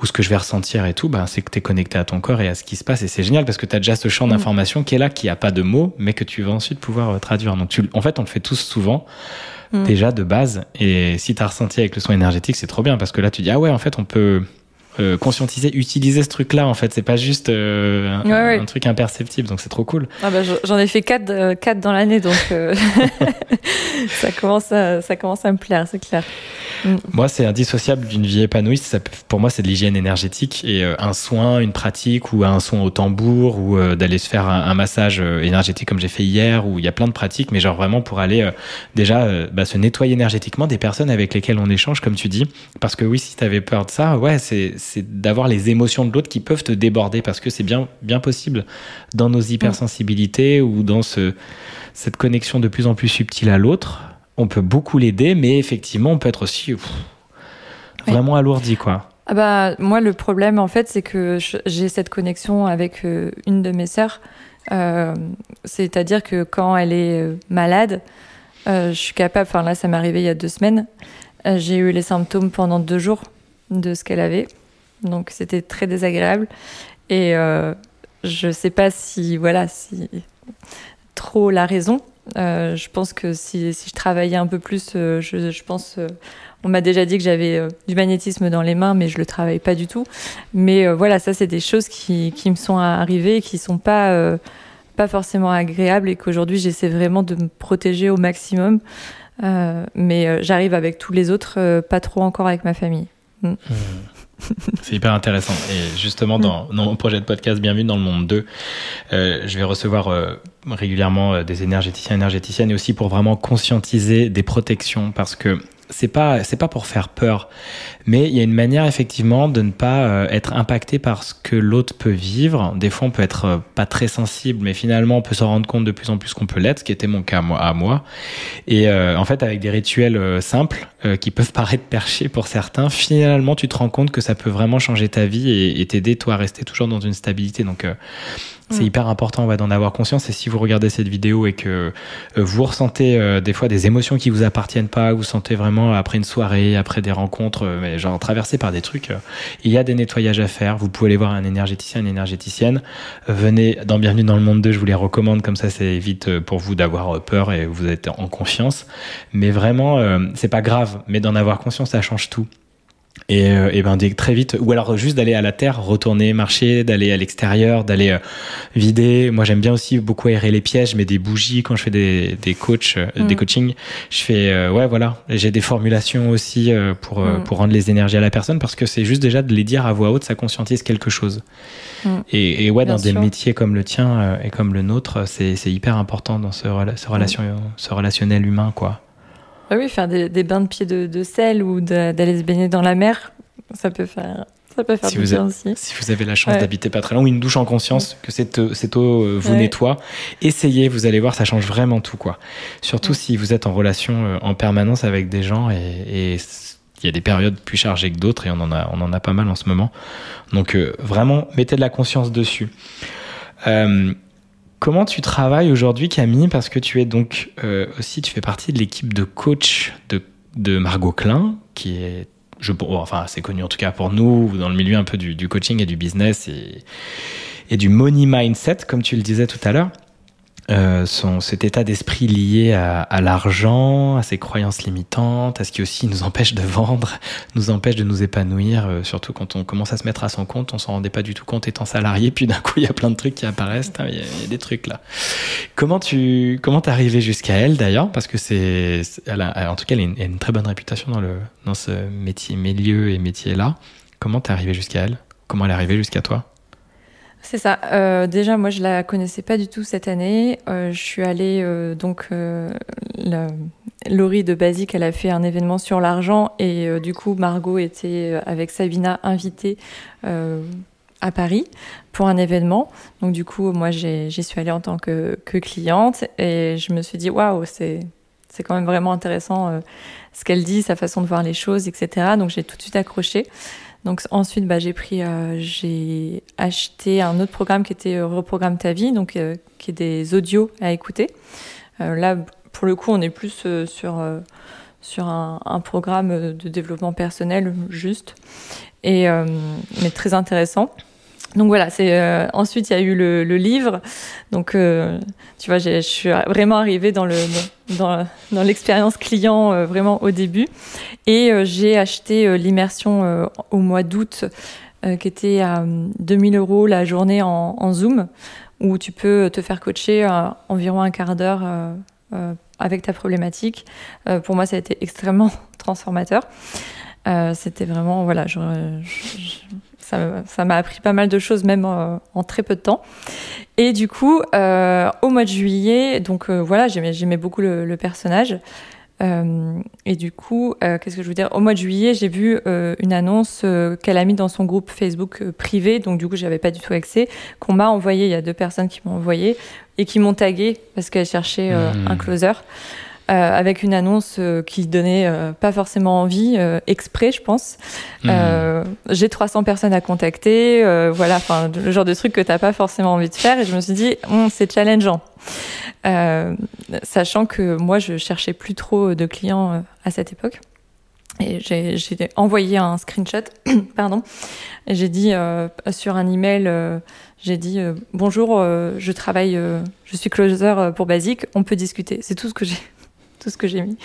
ou ce que je vais ressentir et tout, ben, c'est que tu es connecté à ton corps et à ce qui se passe. Et c'est génial parce que tu as déjà ce champ mm. d'information qui est là, qui a pas de mots, mais que tu vas ensuite pouvoir euh, traduire. Donc, tu, en fait, on le fait tous souvent. Mm. Déjà de base, et si tu as ressenti avec le son énergétique, c'est trop bien parce que là tu dis ah ouais, en fait, on peut, euh, conscientiser, utiliser ce truc-là en fait. C'est pas juste euh, un, truc imperceptible, donc c'est trop cool. Ah bah, J'en ai fait quatre, euh, quatre dans l'année, donc ça commence à, ça commence à me plaire, c'est clair. Mm. Moi, c'est indissociable d'une vie épanouie. Ça, pour moi, c'est de l'hygiène énergétique et un soin, une pratique ou un soin au tambour ou d'aller se faire un, massage énergétique comme j'ai fait hier. Où il y a plein de pratiques, mais genre vraiment pour aller déjà bah, se nettoyer énergétiquement des personnes avec lesquelles on échange, comme tu dis. Parce que oui, si tu avais peur de ça, ouais, c'est c'est d'avoir les émotions de l'autre qui peuvent te déborder parce que c'est bien, bien possible dans nos hypersensibilités ou dans ce, cette connexion de plus en plus subtile à l'autre. On peut beaucoup l'aider, mais effectivement, on peut être aussi vraiment alourdi, quoi. Ah bah, moi, le problème, en fait, c'est que j'ai cette connexion avec euh, une de mes sœurs. Euh, c'est-à-dire que quand elle est euh, malade, je suis capable, enfin là, ça m'est arrivé il y a deux semaines, j'ai eu les symptômes pendant deux jours de ce qu'elle avait. Donc c'était très désagréable. Et euh, je sais pas si, voilà, si trop la raison. Euh, je pense que si, si, je travaillais un peu plus, euh, je, je, pense. on m'a déjà dit que j'avais du magnétisme dans les mains, mais je le travaille pas du tout. Mais voilà, ça, c'est des choses qui, qui, me sont arrivées et qui sont pas, pas forcément agréables et qu'aujourd'hui, j'essaie vraiment de me protéger au maximum. mais j'arrive avec tous les autres, pas trop encore avec ma famille. Mm. Mmh. C'est hyper intéressant. Et justement, dans, mon projet de podcast Bienvenue dans le monde 2, euh, je vais recevoir euh, régulièrement euh, des énergéticiens, énergéticiennes, et aussi pour vraiment conscientiser des protections, parce que c'est pas c'est pas pour faire peur, mais il y a une manière effectivement de ne pas être impacté par ce que l'autre peut vivre. Des fois, on peut être pas très sensible, mais finalement, on peut s'en rendre compte de plus en plus qu'on peut l'être, ce qui était mon cas à moi. Et euh, en fait, avec des rituels simples qui peuvent paraître perchés pour certains, finalement, tu te rends compte que ça peut vraiment changer ta vie et t'aider toi à rester toujours dans une stabilité. Donc c'est mm. hyper important d'en avoir conscience. Et si vous regardez cette vidéo et que euh, vous ressentez euh, des fois des émotions qui vous appartiennent pas, vous sentez vraiment après une soirée, après des rencontres, euh, mais genre traversé par des trucs, il y a des nettoyages à faire. Vous pouvez aller voir un énergéticien, une énergéticienne. venez dans Bienvenue dans le monde 2, je vous les recommande. Comme ça, c'est évite pour vous d'avoir peur et vous êtes en confiance. Mais vraiment, c'est pas grave. Mais d'en avoir conscience, ça change tout. Et, euh, et, ben très vite ou alors juste d'aller à la terre retourner marcher d'aller à l'extérieur d'aller euh, vider moi j'aime bien aussi beaucoup aérer les pièges mets des bougies quand je fais des des coachs euh, des mm. coachings je fais ouais voilà j'ai des formulations aussi pour mm. pour rendre les énergies à la personne parce que c'est juste déjà de les dire à voix haute ça conscientise quelque chose mm. et, et, ouais dans des métiers comme le tien et comme le nôtre c'est c'est hyper important dans ce, ce relation ce relationnel humain quoi ah oui, faire des, bains de pieds de, sel ou d'aller se baigner dans la mer, ça peut faire. Ça peut faire si, vous avez, aussi. si vous avez la chance d'habiter pas très loin, ou une douche en conscience, que cette, eau euh, vous nettoie, essayez, vous allez voir, ça change vraiment tout. quoi. Surtout si vous êtes en relation euh, en permanence avec des gens et, il y a des périodes plus chargées que d'autres et on en a, on en a pas mal en ce moment. Donc euh, vraiment, mettez de la conscience dessus. Comment tu travailles aujourd'hui, Camille? Parce que tu es donc euh, aussi, tu fais partie de l'équipe de coach de, Margot Klein, qui est, je, enfin, c'est connu en tout cas pour nous, dans le milieu un peu du, du coaching et du business et, et du money mindset, comme tu le disais tout à l'heure. Euh, cet état d'esprit lié à, l'argent, à ses croyances limitantes, à ce qui aussi nous empêche de vendre, nous empêche de nous épanouir, euh, surtout quand on commence à se mettre à son compte, on s'en rendait pas du tout compte étant salarié, puis d'un coup il y a plein de trucs qui apparaissent, il y, a des trucs là. Comment tu comment t'es arrivé jusqu'à elle d'ailleurs? Parce que c'est, en tout cas, elle a, une, elle a, une, très bonne réputation dans le dans ce métier, milieu et métier là. Comment t'es arrivé jusqu'à elle? Comment elle est arrivée jusqu'à toi? C'est ça. Euh, déjà, moi, je la connaissais pas du tout cette année. Euh, je suis allée euh, donc Laurie de Basique, elle a fait un événement sur l'argent et du coup, Margot était avec Sabina invitée à Paris pour un événement. Donc du coup, moi, j'y suis allée en tant que, que, cliente et je me suis dit, waouh, c'est c'est quand même vraiment intéressant euh, ce qu'elle dit, sa façon de voir les choses, etc. Donc j'ai tout de suite accroché. Donc ensuite, bah, j'ai pris, euh, j'ai acheté un autre programme qui était Reprogramme ta vie, donc qui est des audios à écouter. là, pour le coup, on est plus sur sur un, un, programme de développement personnel juste, et euh, mais très intéressant. Donc voilà, c'est euh, ensuite il y a eu le, le livre. Donc euh, tu vois, je suis vraiment arrivée dans le dans, dans l'expérience client euh, vraiment au début et euh, j'ai acheté l'immersion au mois d'août qui était à 2000 euros la journée en, en, Zoom où tu peux te faire coacher environ un quart d'heure avec ta problématique. Euh, pour moi, ça a été extrêmement transformateur. Euh, c'était vraiment, voilà, je, ça m'a appris pas mal de choses, même en, en, très peu de temps. Et du coup, euh, au mois de juillet, donc voilà, j'aimais beaucoup le, le personnage. Euh, et du coup, euh, qu'est-ce que je veux dire? Au mois de juillet, j'ai vu euh, une annonce qu'elle a mis dans son groupe Facebook privé, donc du coup, j'avais pas du tout accès, qu'on m'a envoyé. Il y a deux personnes qui m'ont envoyé et qui m'ont tagué parce qu'elles cherchaient mmh. un closer. Euh, avec une annonce euh, qui donnait euh, pas forcément envie, exprès, je pense. Mmh. J'ai 300 personnes à contacter, voilà, enfin le genre de truc que t'as pas forcément envie de faire. Et je me suis dit, hum, c'est challengeant. sachant que moi, je cherchais plus trop de clients à cette époque. Et j'ai envoyé un screenshot, pardon. J'ai dit sur un email, j'ai dit bonjour, je travaille, je suis closer pour Basic, on peut discuter. C'est tout ce que j'ai tout ce que j'ai mis.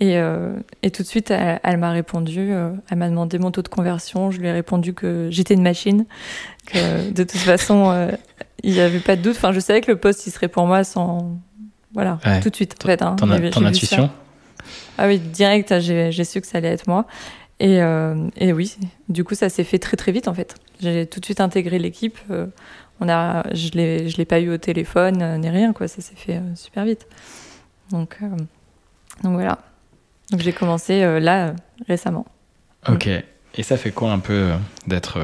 Et, euh, et, tout de suite, elle, m'a répondu, euh, elle m'a demandé mon taux de conversion, je lui ai répondu que j'étais une machine, que de toute façon, euh, il n'y avait pas de doute. Enfin, je savais que le poste, il serait pour moi sans... Voilà, tout de suite, en fait. Hein, ton, intuition? Ah oui, direct, j'ai su que ça allait être moi. Et, et oui, du coup, ça s'est fait très très vite, en fait. J'ai tout de suite intégré l'équipe. on a, je ne l'ai pas eu au téléphone, ni rien, quoi. Ça s'est fait super vite. Donc... Donc voilà. Donc j'ai commencé euh, là euh, récemment. Ok. Et ça fait quoi un peu euh, d'être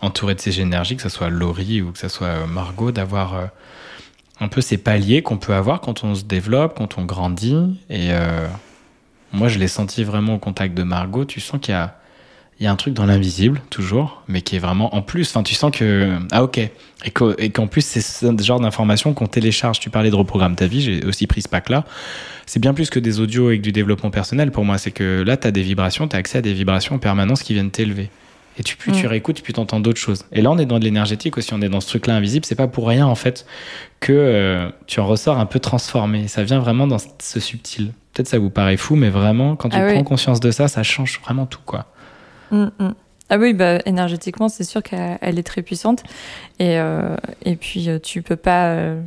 entouré de ces énergies, que ce soit Laurie ou que ce soit Margot, d'avoir un peu ces paliers qu'on peut avoir quand on se développe, quand on grandit? Et moi, je l'ai senti vraiment au contact de Margot. Tu sens qu'il y a il y a un truc dans l'invisible, toujours, mais qui est vraiment en plus. Enfin, tu sens que. Ah, ok. Et qu'en plus, c'est ce genre d'informations qu'on télécharge. Tu parlais de reprogramme ta vie, j'ai aussi pris ce pack-là. C'est bien plus que des audios et que du développement personnel pour moi. C'est que là, tu as des vibrations, tu as accès à des vibrations en permanence qui viennent t'élever. Et tu, plus tu mm. réécoutes, plus tu entends d'autres choses. Et là, on est dans de l'énergétique aussi, on est dans ce truc-là invisible. C'est pas pour rien, en fait, que euh, tu en ressors un peu transformé. Ça vient vraiment dans ce subtil. Peut-être ça vous paraît fou, mais vraiment, quand tu ah prends conscience de ça, ça change vraiment tout, quoi. Mm, mm. Ah oui, bah, énergétiquement, c'est sûr qu'elle est très puissante. Et, euh, et puis, euh, tu peux pas. Euh,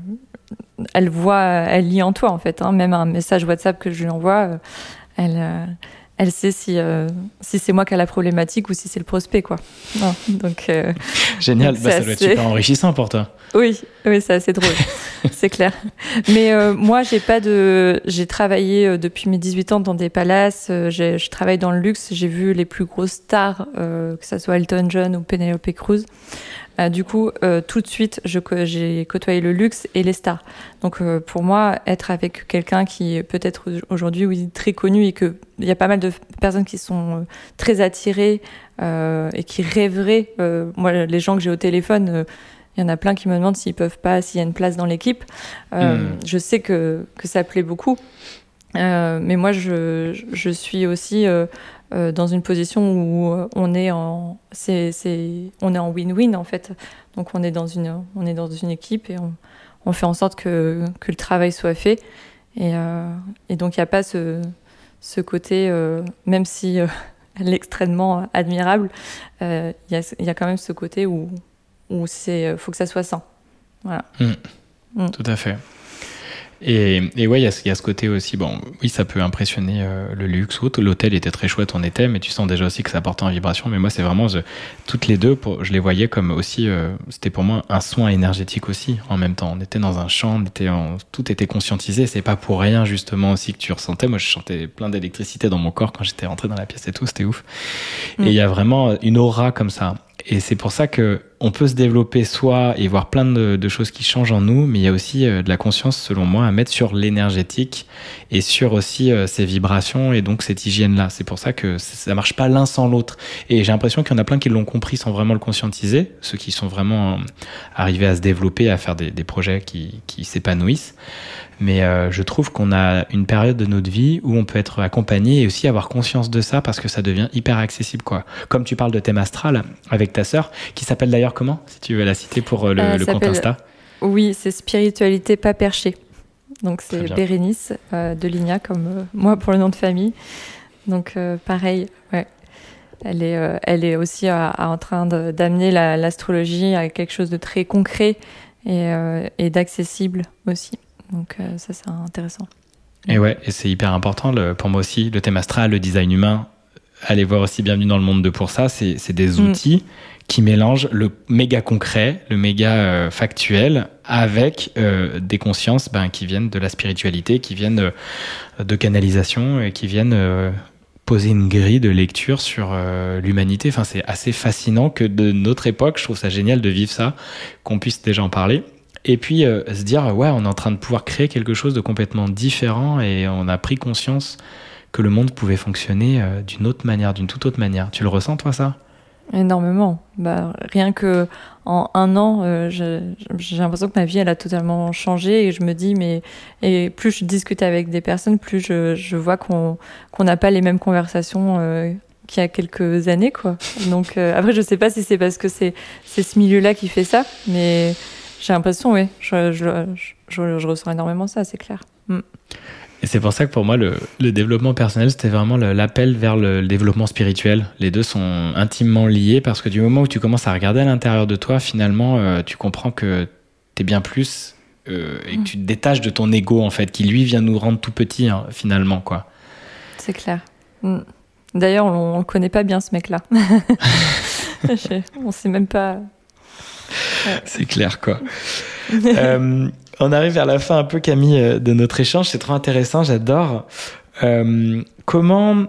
elle voit, elle lit en toi, en fait. Hein. Même un message WhatsApp que je lui envoie, elle, elle sait si, si c'est moi qui a la problématique ou si c'est le prospect, quoi. donc, Génial, bah, ça doit être super enrichissant pour toi. Oui, oui, c'est assez drôle, c'est clair. Mais euh, moi, j'ai pas de, j'ai travaillé euh, depuis mes 18 ans dans des palaces. Euh, je travaille dans le luxe. J'ai vu les plus grosses stars, que ça soit Elton John ou Penelope Cruz. du coup, tout de suite, j'ai côtoyé le luxe et les stars. Donc, pour moi, être avec quelqu'un qui est peut-être aujourd'hui oui, très connu et que il y a pas mal de personnes qui sont très attirées et qui rêveraient. moi, les gens que j'ai au téléphone il y en a plein qui me demandent s'ils peuvent pas, s'il y a une place dans l'équipe. Euh, hmm. Je sais que, que ça plaît beaucoup. Euh, mais moi, je, je suis aussi euh, dans une position où on est en, c'est, on est en win-win en fait. Donc on est dans une, on est dans une équipe et on, on fait en sorte que, que le travail soit fait. Et, et donc il n'y a pas ce, ce côté, même si elle est extrêmement admirable, il y, a, y a quand même ce côté où ou c'est euh, faut que ça soit sain. Voilà. Mm. Mm. Tout à fait. Et, et ouais, il y, y, a ce côté aussi. Bon, oui, ça peut impressionner euh, le luxe L'hôtel était très chouette, on était, mais tu sens déjà aussi que ça portait en vibration. Mais moi, c'est vraiment toutes les deux. Pour, je les voyais comme aussi. Euh, c'était pour moi un soin énergétique aussi. En même temps, on était dans un champ, on était en, tout était conscientisé. C'est pas pour rien justement aussi que tu ressentais. Moi, je sentais plein d'électricité dans mon corps quand j'étais rentré dans la pièce et tout. C'était ouf. Et mm. il y a vraiment une aura comme ça. Et c'est pour ça que on peut se développer soi et voir plein de, choses qui changent en nous, mais il y a aussi euh, de la conscience, selon moi, à mettre sur l'énergétique et sur aussi euh, ces vibrations et donc cette hygiène-là. C'est pour ça que ça marche pas l'un sans l'autre. Et j'ai l'impression qu'il y en a plein qui l'ont compris sans vraiment le conscientiser, ceux qui sont vraiment arrivés à se développer, à faire des, projets qui, s'épanouissent. Mais euh, je trouve qu'on a une période de notre vie où on peut être accompagné et aussi avoir conscience de ça parce que ça devient hyper accessible. Quoi. Comme tu parles de thème astral avec ta sœur, qui s'appelle d'ailleurs comment Si tu veux la citer pour euh, le, euh, compte Insta? Oui, c'est Spiritualité pas perchée. Donc c'est Bérénice de Ligna, comme moi pour le nom de famille. Donc pareil, ouais. Elle est, elle est aussi en train d'amener l'astrologie à quelque chose de très concret et, et d'accessible aussi. Donc euh, ça, c'est intéressant. Et ouais, et c'est hyper important pour moi aussi, le thème astral, le design humain. Allez voir aussi Bienvenue dans le monde de pour ça. C'est des mm. outils qui mélangent le méga concret, le méga euh, factuel, avec euh, des consciences ben, qui viennent de la spiritualité, qui viennent de canalisation et qui viennent poser une grille de lecture sur l'humanité. Enfin, c'est assez fascinant que de notre époque, je trouve ça génial de vivre ça, qu'on puisse déjà en parler. Et puis euh, se dire, ouais, on est en train de pouvoir créer quelque chose de complètement différent et on a pris conscience que le monde pouvait fonctionner euh, d'une autre manière, d'une toute autre manière. Tu le ressens, toi, ça? Énormément. Bah, rien que en un an, euh, j'ai l'impression que ma vie, elle a totalement changé et je me dis, mais et plus je discute avec des personnes, plus je, je vois qu'on n'a pas les mêmes conversations qu'il y a quelques années, quoi. Donc après, je sais pas si c'est parce que c'est ce milieu-là qui fait ça, mais j'ai l'impression, oui. Je, je, je, ressens énormément ça, c'est clair. Mm. Et c'est pour ça que pour moi, le, le développement personnel, c'était vraiment l'appel vers le, développement spirituel. Les deux sont intimement liés parce que du moment où tu commences à regarder à l'intérieur de toi, finalement, euh, tu comprends que tu es bien plus euh, et que mm. tu te détaches de ton ego, en fait, qui lui vient nous rendre tout petit, hein, finalement, quoi. C'est clair. Mm. D'ailleurs, on ne connaît pas bien ce mec-là. on sait même pas c'est clair, quoi. Euh, on arrive vers la fin un peu, Camille, euh, de notre échange. C'est trop intéressant, j'adore. Euh, comment.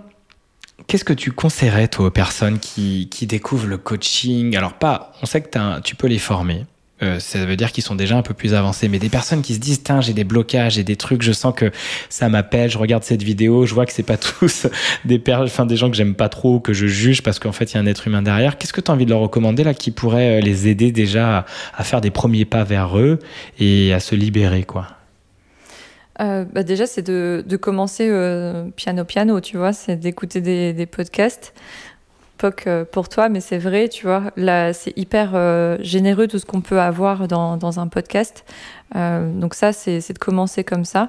Qu'est-ce que tu conseillerais, toi, aux personnes qui, qui découvrent le coaching? Alors, pas. On sait que tu peux les former. Euh, ça veut dire qu'ils sont déjà un peu plus avancés. Mais des personnes qui se disent, tiens, j'ai des blocages, j'ai des trucs, je sens que ça m'appelle, je regarde cette vidéo, je vois que c'est pas tous des, enfin, des gens que j'aime pas trop, que je juge parce qu'en fait, il y a un être humain derrière. Qu'est-ce que tu as envie de leur recommander là qui pourrait euh, les aider déjà à, faire des premiers pas vers eux et à se libérer, quoi? Euh, bah déjà, c'est de, commencer piano piano, tu vois, c'est d'écouter des podcasts. Euh, pour toi, mais c'est vrai, tu vois, là, c'est hyper euh, généreux tout ce qu'on peut avoir dans, dans un podcast. Euh, donc ça, c'est de commencer comme ça.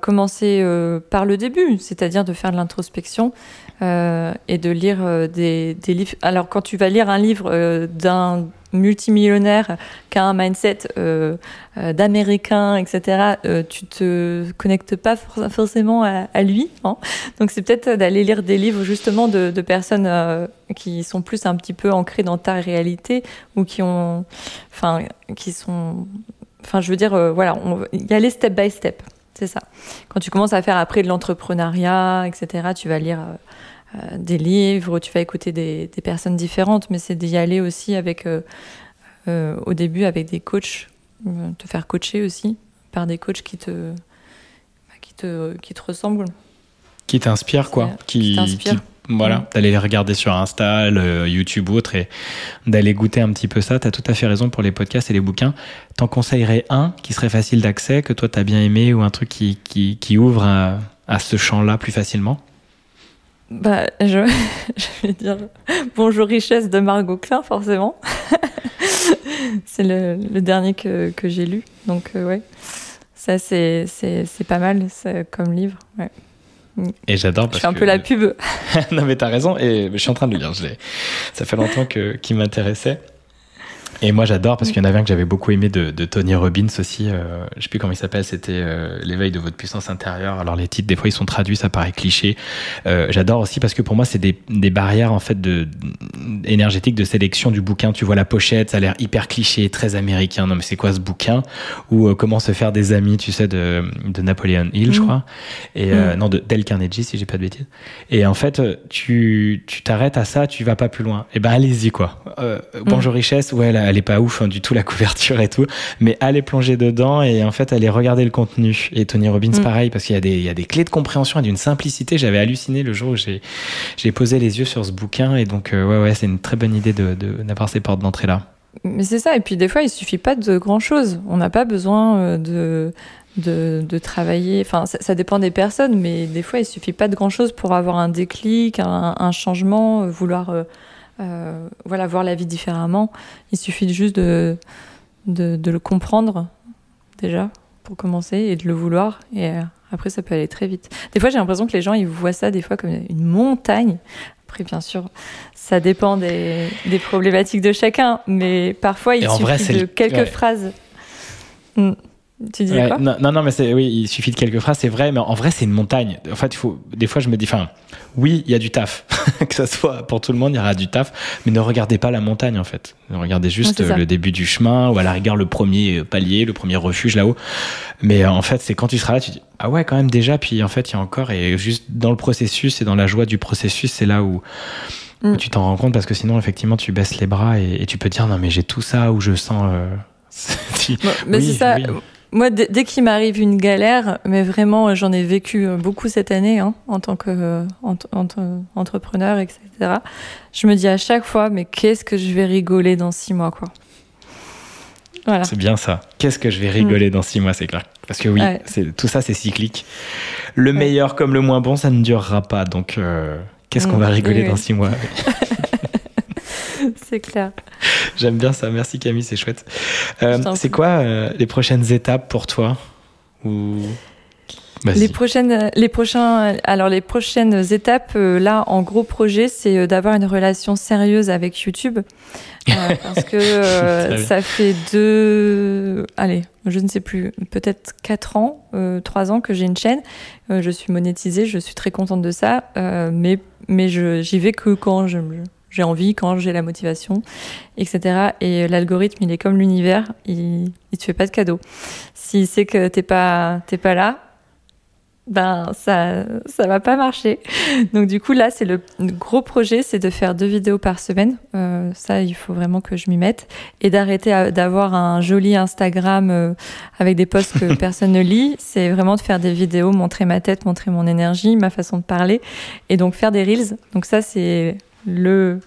commencer par le début, c'est-à-dire de faire de l'introspection et de lire des, des, livres. Alors quand tu vas lire un livre d'un multimillionnaire qui a un mindset euh, euh, d'américain, etc., euh, tu te connectes pas forcément à, lui. Hein. Donc c'est peut-être d'aller lire des livres justement de, personnes qui sont plus un petit peu ancrées dans ta réalité ou qui ont, enfin, qui sont, enfin, je veux dire, voilà, il y a les step by step. C'est ça. Quand tu commences à faire après de l'entrepreneuriat, etc., tu vas lire euh, des livres, tu vas écouter des, personnes différentes, mais c'est d'y aller aussi avec, euh, euh, au début avec des coachs, te faire coacher aussi par des coachs qui te, bah, qui te, qui te ressemblent. Qui t'inspirent, quoi. Qui, voilà, mm. d'aller les regarder sur Insta, YouTube ou autre, et d'aller goûter un petit peu ça. Tu as tout à fait raison pour les podcasts et les bouquins. T'en conseillerais un qui serait facile d'accès, que toi tu as bien aimé, ou un truc qui, qui, qui ouvre à ce champ-là plus facilement? Bah, je, je, vais dire Bonjour richesse de Margot Klein, forcément. c'est le, le, dernier que, que j'ai lu. Donc, euh, ouais, ça, c'est, c'est, c'est pas mal comme livre. Ouais. Et j'adore parce Je fais un peu la pub. non, mais t'as raison. Et je suis en train de le lire. Je ça fait longtemps que, qu'il m'intéressait. Et moi, j'adore parce qu'il y en avait un que j'avais beaucoup aimé de, de Tony Robbins aussi. Euh, je sais plus comment il s'appelle. C'était euh, l'éveil de votre puissance intérieure. Alors les titres, des fois, ils sont traduits, ça paraît cliché. Euh, j'adore aussi parce que pour moi, c'est des, des, barrières en fait de énergétiques de sélection du bouquin. Tu vois la pochette, ça a l'air hyper cliché, très américain. Non, mais c'est quoi ce bouquin? Ou euh, comment se faire des amis, tu sais, de, de Napoleon Hill, je mm. crois. Et mm. non, de Del Carnegie, si j'ai pas de bêtises. Et en fait, tu tu t'arrêtes à ça, tu vas pas plus loin. Et eh ben allez-y quoi. Mm. Bonjour richesse, ouais elle est pas ouf hein, du tout la couverture et tout, mais allez plonger dedans et en fait allez regarder le contenu. Et Tony Robbins mm. pareil parce qu'il y a des il y a des clés de compréhension et d'une simplicité. J'avais halluciné le jour où j'ai j'ai posé les yeux sur ce bouquin et donc ouais ouais c'est une très bonne idée de d'avoir ces portes d'entrée là. Mais c'est ça. Et puis des fois, il suffit pas de grand chose. On n'a pas besoin de, de, de travailler. Enfin, ça, dépend des personnes, mais des fois, il suffit pas de grand chose pour avoir un déclic, un, un changement, vouloir euh, voilà, voir la vie différemment. Il suffit juste de, de, de, le comprendre, déjà, pour commencer, et de le vouloir. Et euh, après, ça peut aller très vite. Des fois, j'ai l'impression que les gens, ils voient ça des fois comme une montagne. Après, bien sûr, ça dépend des, des problématiques de chacun, mais parfois, il suffit de quelques phrases. Hmm. Tu disais quoi non, non, mais oui, il suffit de quelques phrases, c'est vrai, mais en vrai, c'est une montagne. En fait, il faut, des fois, je me dis, enfin, oui, il y a du taf. que ça soit pour tout le monde, il y aura du taf, mais ne regardez pas la montagne, en fait. Regardez juste le début du chemin, ou à la rigueur, le premier palier, le premier refuge là-haut. Mais euh, en fait, c'est quand tu seras là, tu dis, ah ouais, quand même déjà, puis en fait, il y a encore, et juste dans le processus et dans la joie du processus, c'est là où, mm. tu t'en rends compte, parce que sinon, effectivement, tu baisses les bras et, tu peux dire, non, mais j'ai tout ça, où je sens. Euh, mais c'est ça. Moi, dès qu'il m'arrive une galère, mais vraiment, j'en ai vécu euh, beaucoup cette année hein, en tant qu'entrepreneur, euh, etc. Je me dis à chaque fois, mais qu'est-ce que je vais rigoler dans six mois, quoi. Voilà. C'est bien ça. Qu'est-ce que je vais rigoler mm. dans six mois, c'est clair. Parce que oui, tout ça, c'est cyclique. Le meilleur comme le moins bon, ça ne durera pas. Donc, euh, qu'est-ce qu'on mm. va rigoler dans six mois c'est clair. J'aime bien ça. Merci Camille, c'est chouette. Euh, c'est quoi euh, les prochaines étapes pour toi Ou... Les prochaines, les prochains, alors les prochaines étapes, euh, là, en gros projet, c'est d'avoir une relation sérieuse avec YouTube, parce que ça fait deux, allez, je ne sais plus, peut-être quatre ans, trois ans que j'ai une chaîne. je suis monétisée, je suis très contente de ça, mais mais j'y vais que quand je j'ai envie, quand j'ai la motivation, etc. Et l'algorithme, il est comme l'univers, il, il te fait pas de cadeau. S'il sait que t'es pas, t'es pas là, ben ça, ça va pas marcher. Donc du coup là, c'est le gros projet, c'est de faire deux vidéos par semaine. Euh, ça, il faut vraiment que je m'y mette et d'arrêter d'avoir un joli Instagram euh, avec des posts que personne ne lit. C'est vraiment de faire des vidéos, montrer ma tête, montrer mon énergie, ma façon de parler, et donc faire des reels. Donc ça, c'est le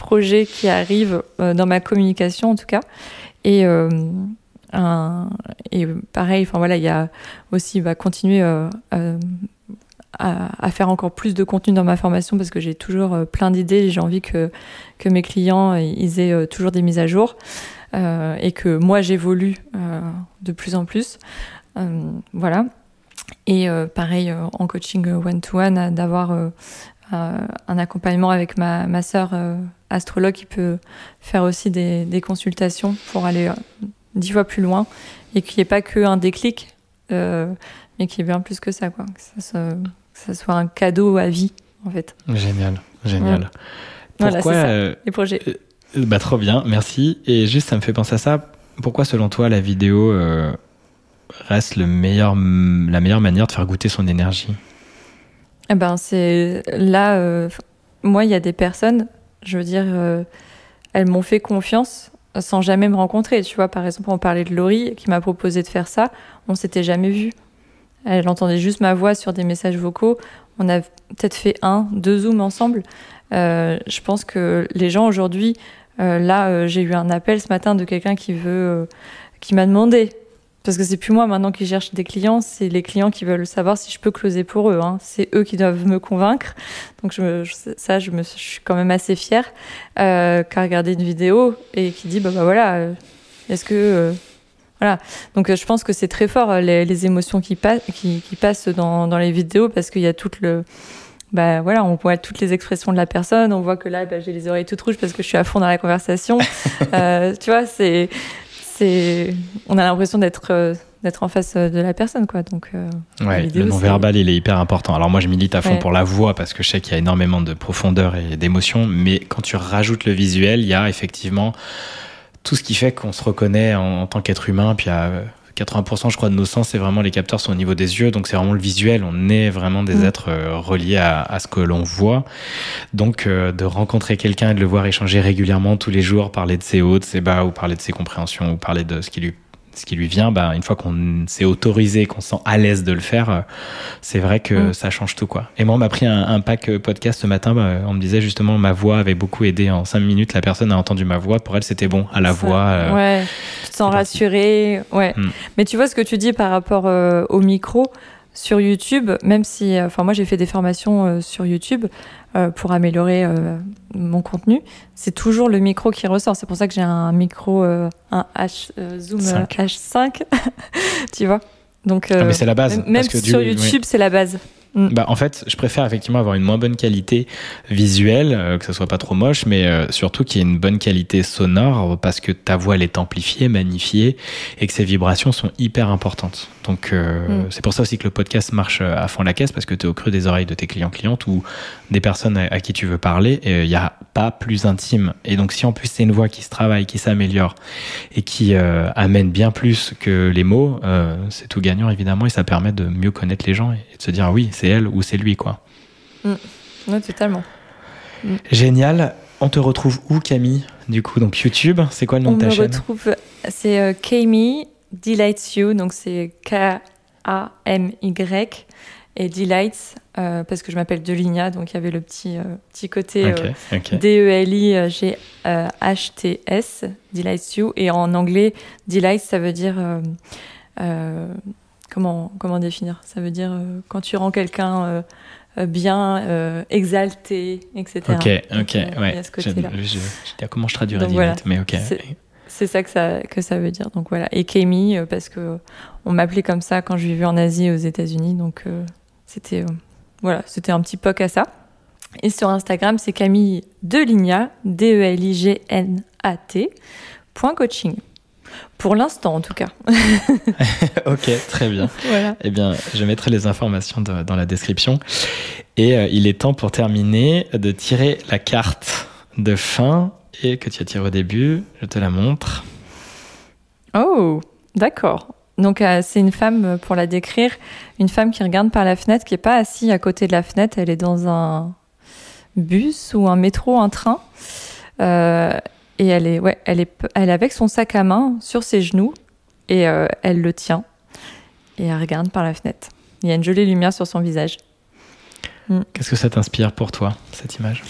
projet qui arrive euh, dans ma communication en tout cas. Et, euh, et pareil, enfin voilà, il y a aussi va continuer euh, à, faire encore plus de contenu dans ma formation parce que j'ai toujours plein d'idées. J'ai envie que, que mes clients ils aient toujours des mises à jour et que moi j'évolue de plus en plus. voilà. Et pareil, en coaching one-to-one, d'avoir un accompagnement avec ma, ma sœur euh, astrologue qui peut faire aussi des, des consultations pour aller euh, dix fois plus loin et qu'il n'y ait pas qu'un déclic, euh, mais qu'il y ait bien plus que ça, quoi. Que ça, soit, un cadeau à vie, en fait. Génial, génial. Pourquoi, voilà, les projets. bah, trop bien, merci. Et juste, ça me fait penser à ça. Pourquoi, selon toi, la vidéo reste le meilleur, la meilleure manière de faire goûter son énergie? Eh ben, c'est là, euh, moi, il y a des personnes, je veux dire, euh, elles m'ont fait confiance sans jamais me rencontrer. Tu vois, par exemple, on parlait de Laurie qui m'a proposé de faire ça. On s'était jamais vu. Elle entendait juste ma voix sur des messages vocaux. On a peut-être fait un, deux zooms ensemble. Euh, je pense que les gens aujourd'hui, là, j'ai eu un appel ce matin de quelqu'un qui veut, qui m'a demandé parce que c'est plus moi maintenant qui cherche des clients, c'est les clients qui veulent savoir si je peux closer pour eux. Hein. C'est eux qui doivent me convaincre. Donc je ça, je, me, suis quand même assez fière euh, qu'à regarder une vidéo et qui dit bah, bah voilà, euh, est-ce que euh, voilà. Donc euh, je pense que c'est très fort les, les émotions qui, passent qui, qui, passent dans, dans les vidéos parce qu'il y a tout le bah voilà, on voit toutes les expressions de la personne, on voit que là, bah, j'ai les oreilles toutes rouges parce que je suis à fond dans la conversation. euh, tu vois, c'est on a l'impression d'être euh, d'être en face euh, de la personne quoi. Donc euh, le non verbal il est hyper important. Alors moi je milite à fond pour la voix parce que je sais qu'il y a énormément de profondeur et d'émotion mais quand tu rajoutes le visuel il y a effectivement tout ce qui fait qu'on se reconnaît en, tant qu'être humain puis il y a 80% je crois de nos sens, c'est vraiment les capteurs sont au niveau des yeux, donc c'est vraiment le visuel. On est vraiment des mm. êtres euh, reliés à, à, ce que l'on voit. Donc euh, de rencontrer quelqu'un et de le voir échanger régulièrement tous les jours, parler de ses hauts, de ses bas, ou parler de ses compréhensions, ou parler de ce qui lui ce qui lui vient, bah, une fois qu'on s'est autorisé, qu'on sent à l'aise de le faire, euh, c'est vrai que mm. ça change tout. quoi. Et moi, on m'a pris un, pack euh, podcast ce matin, bah, on me disait justement ma voix avait beaucoup aidé. En cinq minutes, la personne a entendu ma voix. Pour elle, c'était bon, à la voix. Euh, ouais, tu te sens rassuré. Ouais. Mm. Mais tu vois ce que tu dis par rapport au micro sur YouTube, même si, enfin moi j'ai fait des formations sur YouTube, euh, pour améliorer euh, mon contenu, c'est toujours le micro qui ressort. C'est pour ça que j'ai un micro, euh, un H, Zoom H5, tu vois? Donc, ah, mais c'est la base. Même sur YouTube, c'est la base. Mm. Bah, en fait, je préfère effectivement avoir une moins bonne qualité visuelle, euh, que ce soit pas trop moche, mais euh, surtout qu'il y ait une bonne qualité sonore parce que ta voix elle est amplifiée, magnifiée et que ces vibrations sont hyper importantes. Donc euh, mm. c'est pour ça aussi que le podcast marche à fond la caisse parce que tu es au creux des oreilles de tes clients clientes ou des personnes à, qui tu veux parler et il n'y a pas plus intime. Et donc si en plus c'est une voix qui se travaille, qui s'améliore et qui amène bien plus que les mots, c'est tout gagnant évidemment et ça permet de mieux connaître les gens et de se dire ah oui c'est elle ou c'est lui, quoi. Mm. Oui, totalement. Mm. Génial. On te retrouve où, Camille Du coup, donc YouTube, c'est quoi le nom de ta chaîne? On me retrouve, c'est euh, Camille Delights You, donc c'est K-A-M-Y et Delights, euh, parce que je m'appelle Deligna, donc il y avait le petit, euh, petit côté D-E-L-I-G-H-T-S, Delights You, et en anglais, Delights, ça veut dire comment, comment définir? Ça veut dire euh, quand tu rends quelqu'un euh, euh, bien, exalté, etc. Ok, ok, ouais. Je, je, comment je traduirais voilà, mais ok. C'est ça que, ça que ça veut dire. Donc voilà. Et Camille, parce que on m'appelait comme ça quand je vivais en Asie et aux États-Unis. Donc c'était voilà, c'était un petit poc à ça. Et sur Instagram, c'est Camille Deligna, D-E-L-I-G-N-A-T, point coaching. Pour l'instant, en tout cas. ok, très bien. Voilà. Eh bien, je mettrai les informations dans la description. Et euh, il est temps pour terminer de tirer la carte de fin et que tu as tiré au début. Je te la montre. Oh, d'accord. Donc euh, c'est une femme, pour la décrire, une femme qui regarde par la fenêtre, qui n'est pas assise à côté de la fenêtre, elle est dans un bus ou un métro, un train. Euh, et elle est, ouais, elle est, elle est avec son sac à main sur ses genoux et euh, elle le tient et elle regarde par la fenêtre. Il y a une jolie lumière sur son visage. Mm. Qu'est-ce que ça t'inspire pour toi, cette image?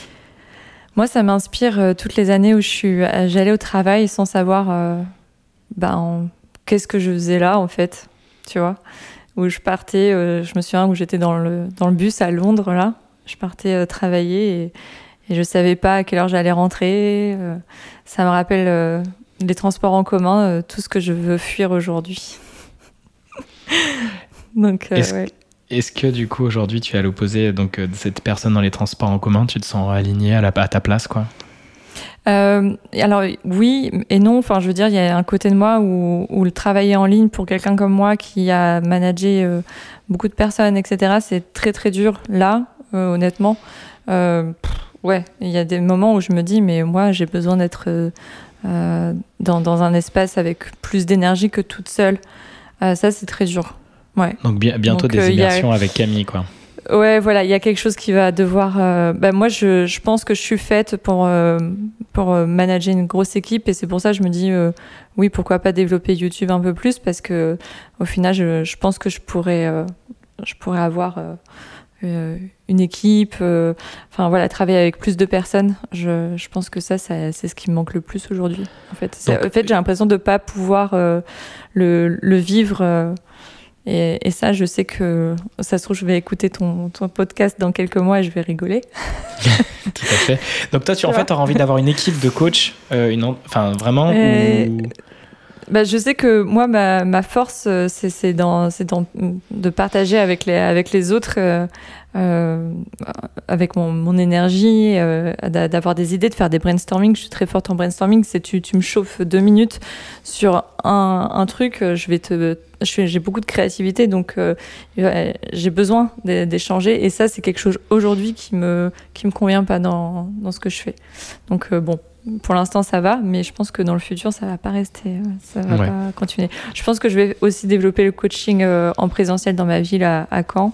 Moi, ça m'inspire euh, toutes les années où je suis, euh, j'allais au travail sans savoir ben, qu'est-ce que je faisais là, en fait, tu vois. Où je partais, je me souviens où j'étais dans le, dans le bus à Londres, là. Je partais travailler et et je savais pas à quelle heure j'allais rentrer. Euh, ça me rappelle euh, les transports en commun, euh, tout ce que je veux fuir aujourd'hui. donc, est-ce, que du coup aujourd'hui tu es à l'opposé donc de cette personne dans les transports en commun, tu te sens aligné à, ta place quoi? Alors oui et non. Enfin, je veux dire, il y a un côté de moi où, le travailler en ligne pour quelqu'un comme moi qui a managé beaucoup de personnes, etc. C'est très très dur là, honnêtement. Ouais, il y a des moments où je me dis, mais moi, j'ai besoin d'être euh, euh, dans, un espace avec plus d'énergie que toute seule. Euh, ça, c'est très dur. Ouais. Donc bientôt des immersions avec Camille, quoi. Ouais, voilà, il y a quelque chose qui va devoir. Bah, moi, je, je, pense que je suis faite pour pour manager une grosse équipe et c'est pour ça que je me dis oui, pourquoi pas développer YouTube un peu plus parce que au final, je, je pense que je pourrais je pourrais avoir euh, une équipe, euh, enfin voilà, travailler avec plus de personnes. Je, je pense que ça, ça c'est ce qui me manque le plus aujourd'hui. En fait, en fait j'ai l'impression de pas pouvoir euh, le, le, vivre. Et, et, ça, je sais que ça se trouve, je vais écouter ton, ton podcast dans quelques mois et je vais rigoler. Tout à fait. Donc toi, tu en fait, auras envie d'avoir une équipe de coach, une, enfin vraiment. Ou... Bah, je sais que moi, ma, ma force, euh, c'est dans, dans, de partager avec les, avec les autres, euh, euh avec mon, mon énergie, euh, d'avoir des idées, de faire des brainstorming. Je suis très forte en brainstorming. C'est tu, tu me chauffes deux minutes sur un, un truc, je vais te, j'ai beaucoup de créativité, donc euh, j'ai besoin d'échanger. Et ça, c'est quelque chose aujourd'hui qui me, qui me convient pas dans, dans ce que je fais. Donc bon, pour l'instant, ça va, mais je pense que dans le futur, ça va pas rester, euh, ça va pas continuer. Je pense que je vais aussi développer le coaching euh, en présentiel dans ma ville à, Caen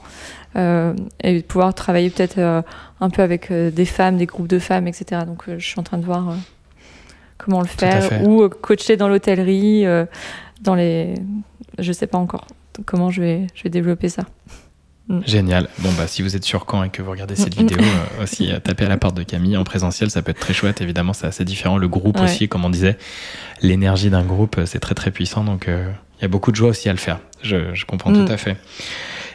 euh, et pouvoir travailler peut-être un peu avec des femmes, des groupes de femmes, etc. Donc, je suis en train de voir comment le faire ou coacher dans l'hôtellerie, dans les, je sais pas encore comment je vais, je vais développer ça. Mm. Génial. Bon, bah, si vous êtes sur Caen et que vous regardez cette vidéo, euh, aussi, euh, tapez à la porte de Camille en présentiel, ça peut être très chouette. Évidemment, c'est assez différent. Le groupe aussi, comme on disait, l'énergie d'un groupe, euh, c'est très, très puissant. Donc, il y a beaucoup de joie aussi à le faire. Je, je comprends tout mm. à fait.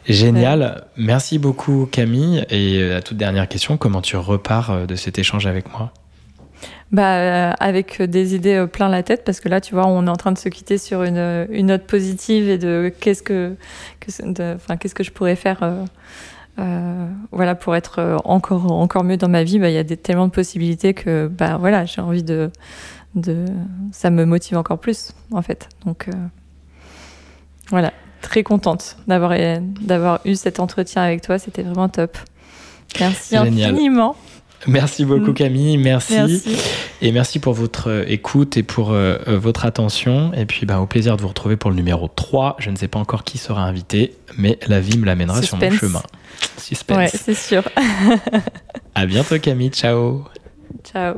Génial. Merci beaucoup, Camille. Et la toute dernière question, comment tu repars de cet échange avec moi? Bah, euh, avec des idées euh, plein la tête, parce que là, tu vois, on est en train de se quitter sur une, une note positive et de qu'est-ce que, enfin, qu'est-ce que je pourrais faire, euh, euh, voilà, pour être encore, encore mieux dans ma vie. Bah, il y a des, tellement de possibilités que, bah, voilà, j'ai envie de, de, ça me motive encore plus, en fait. Donc, euh, voilà, très contente d'avoir, d'avoir eu cet entretien avec toi. C'était vraiment top. Merci infiniment. Merci beaucoup mm. Camille, merci. Et merci pour votre euh, écoute et pour euh, euh, votre attention. Et puis bah, au plaisir de vous retrouver pour le numéro 3. Je ne sais pas encore qui sera invité, mais la vie me l'amènera sur mon chemin. Suspense. Ouais, c'est sûr. à bientôt Camille, ciao. Ciao.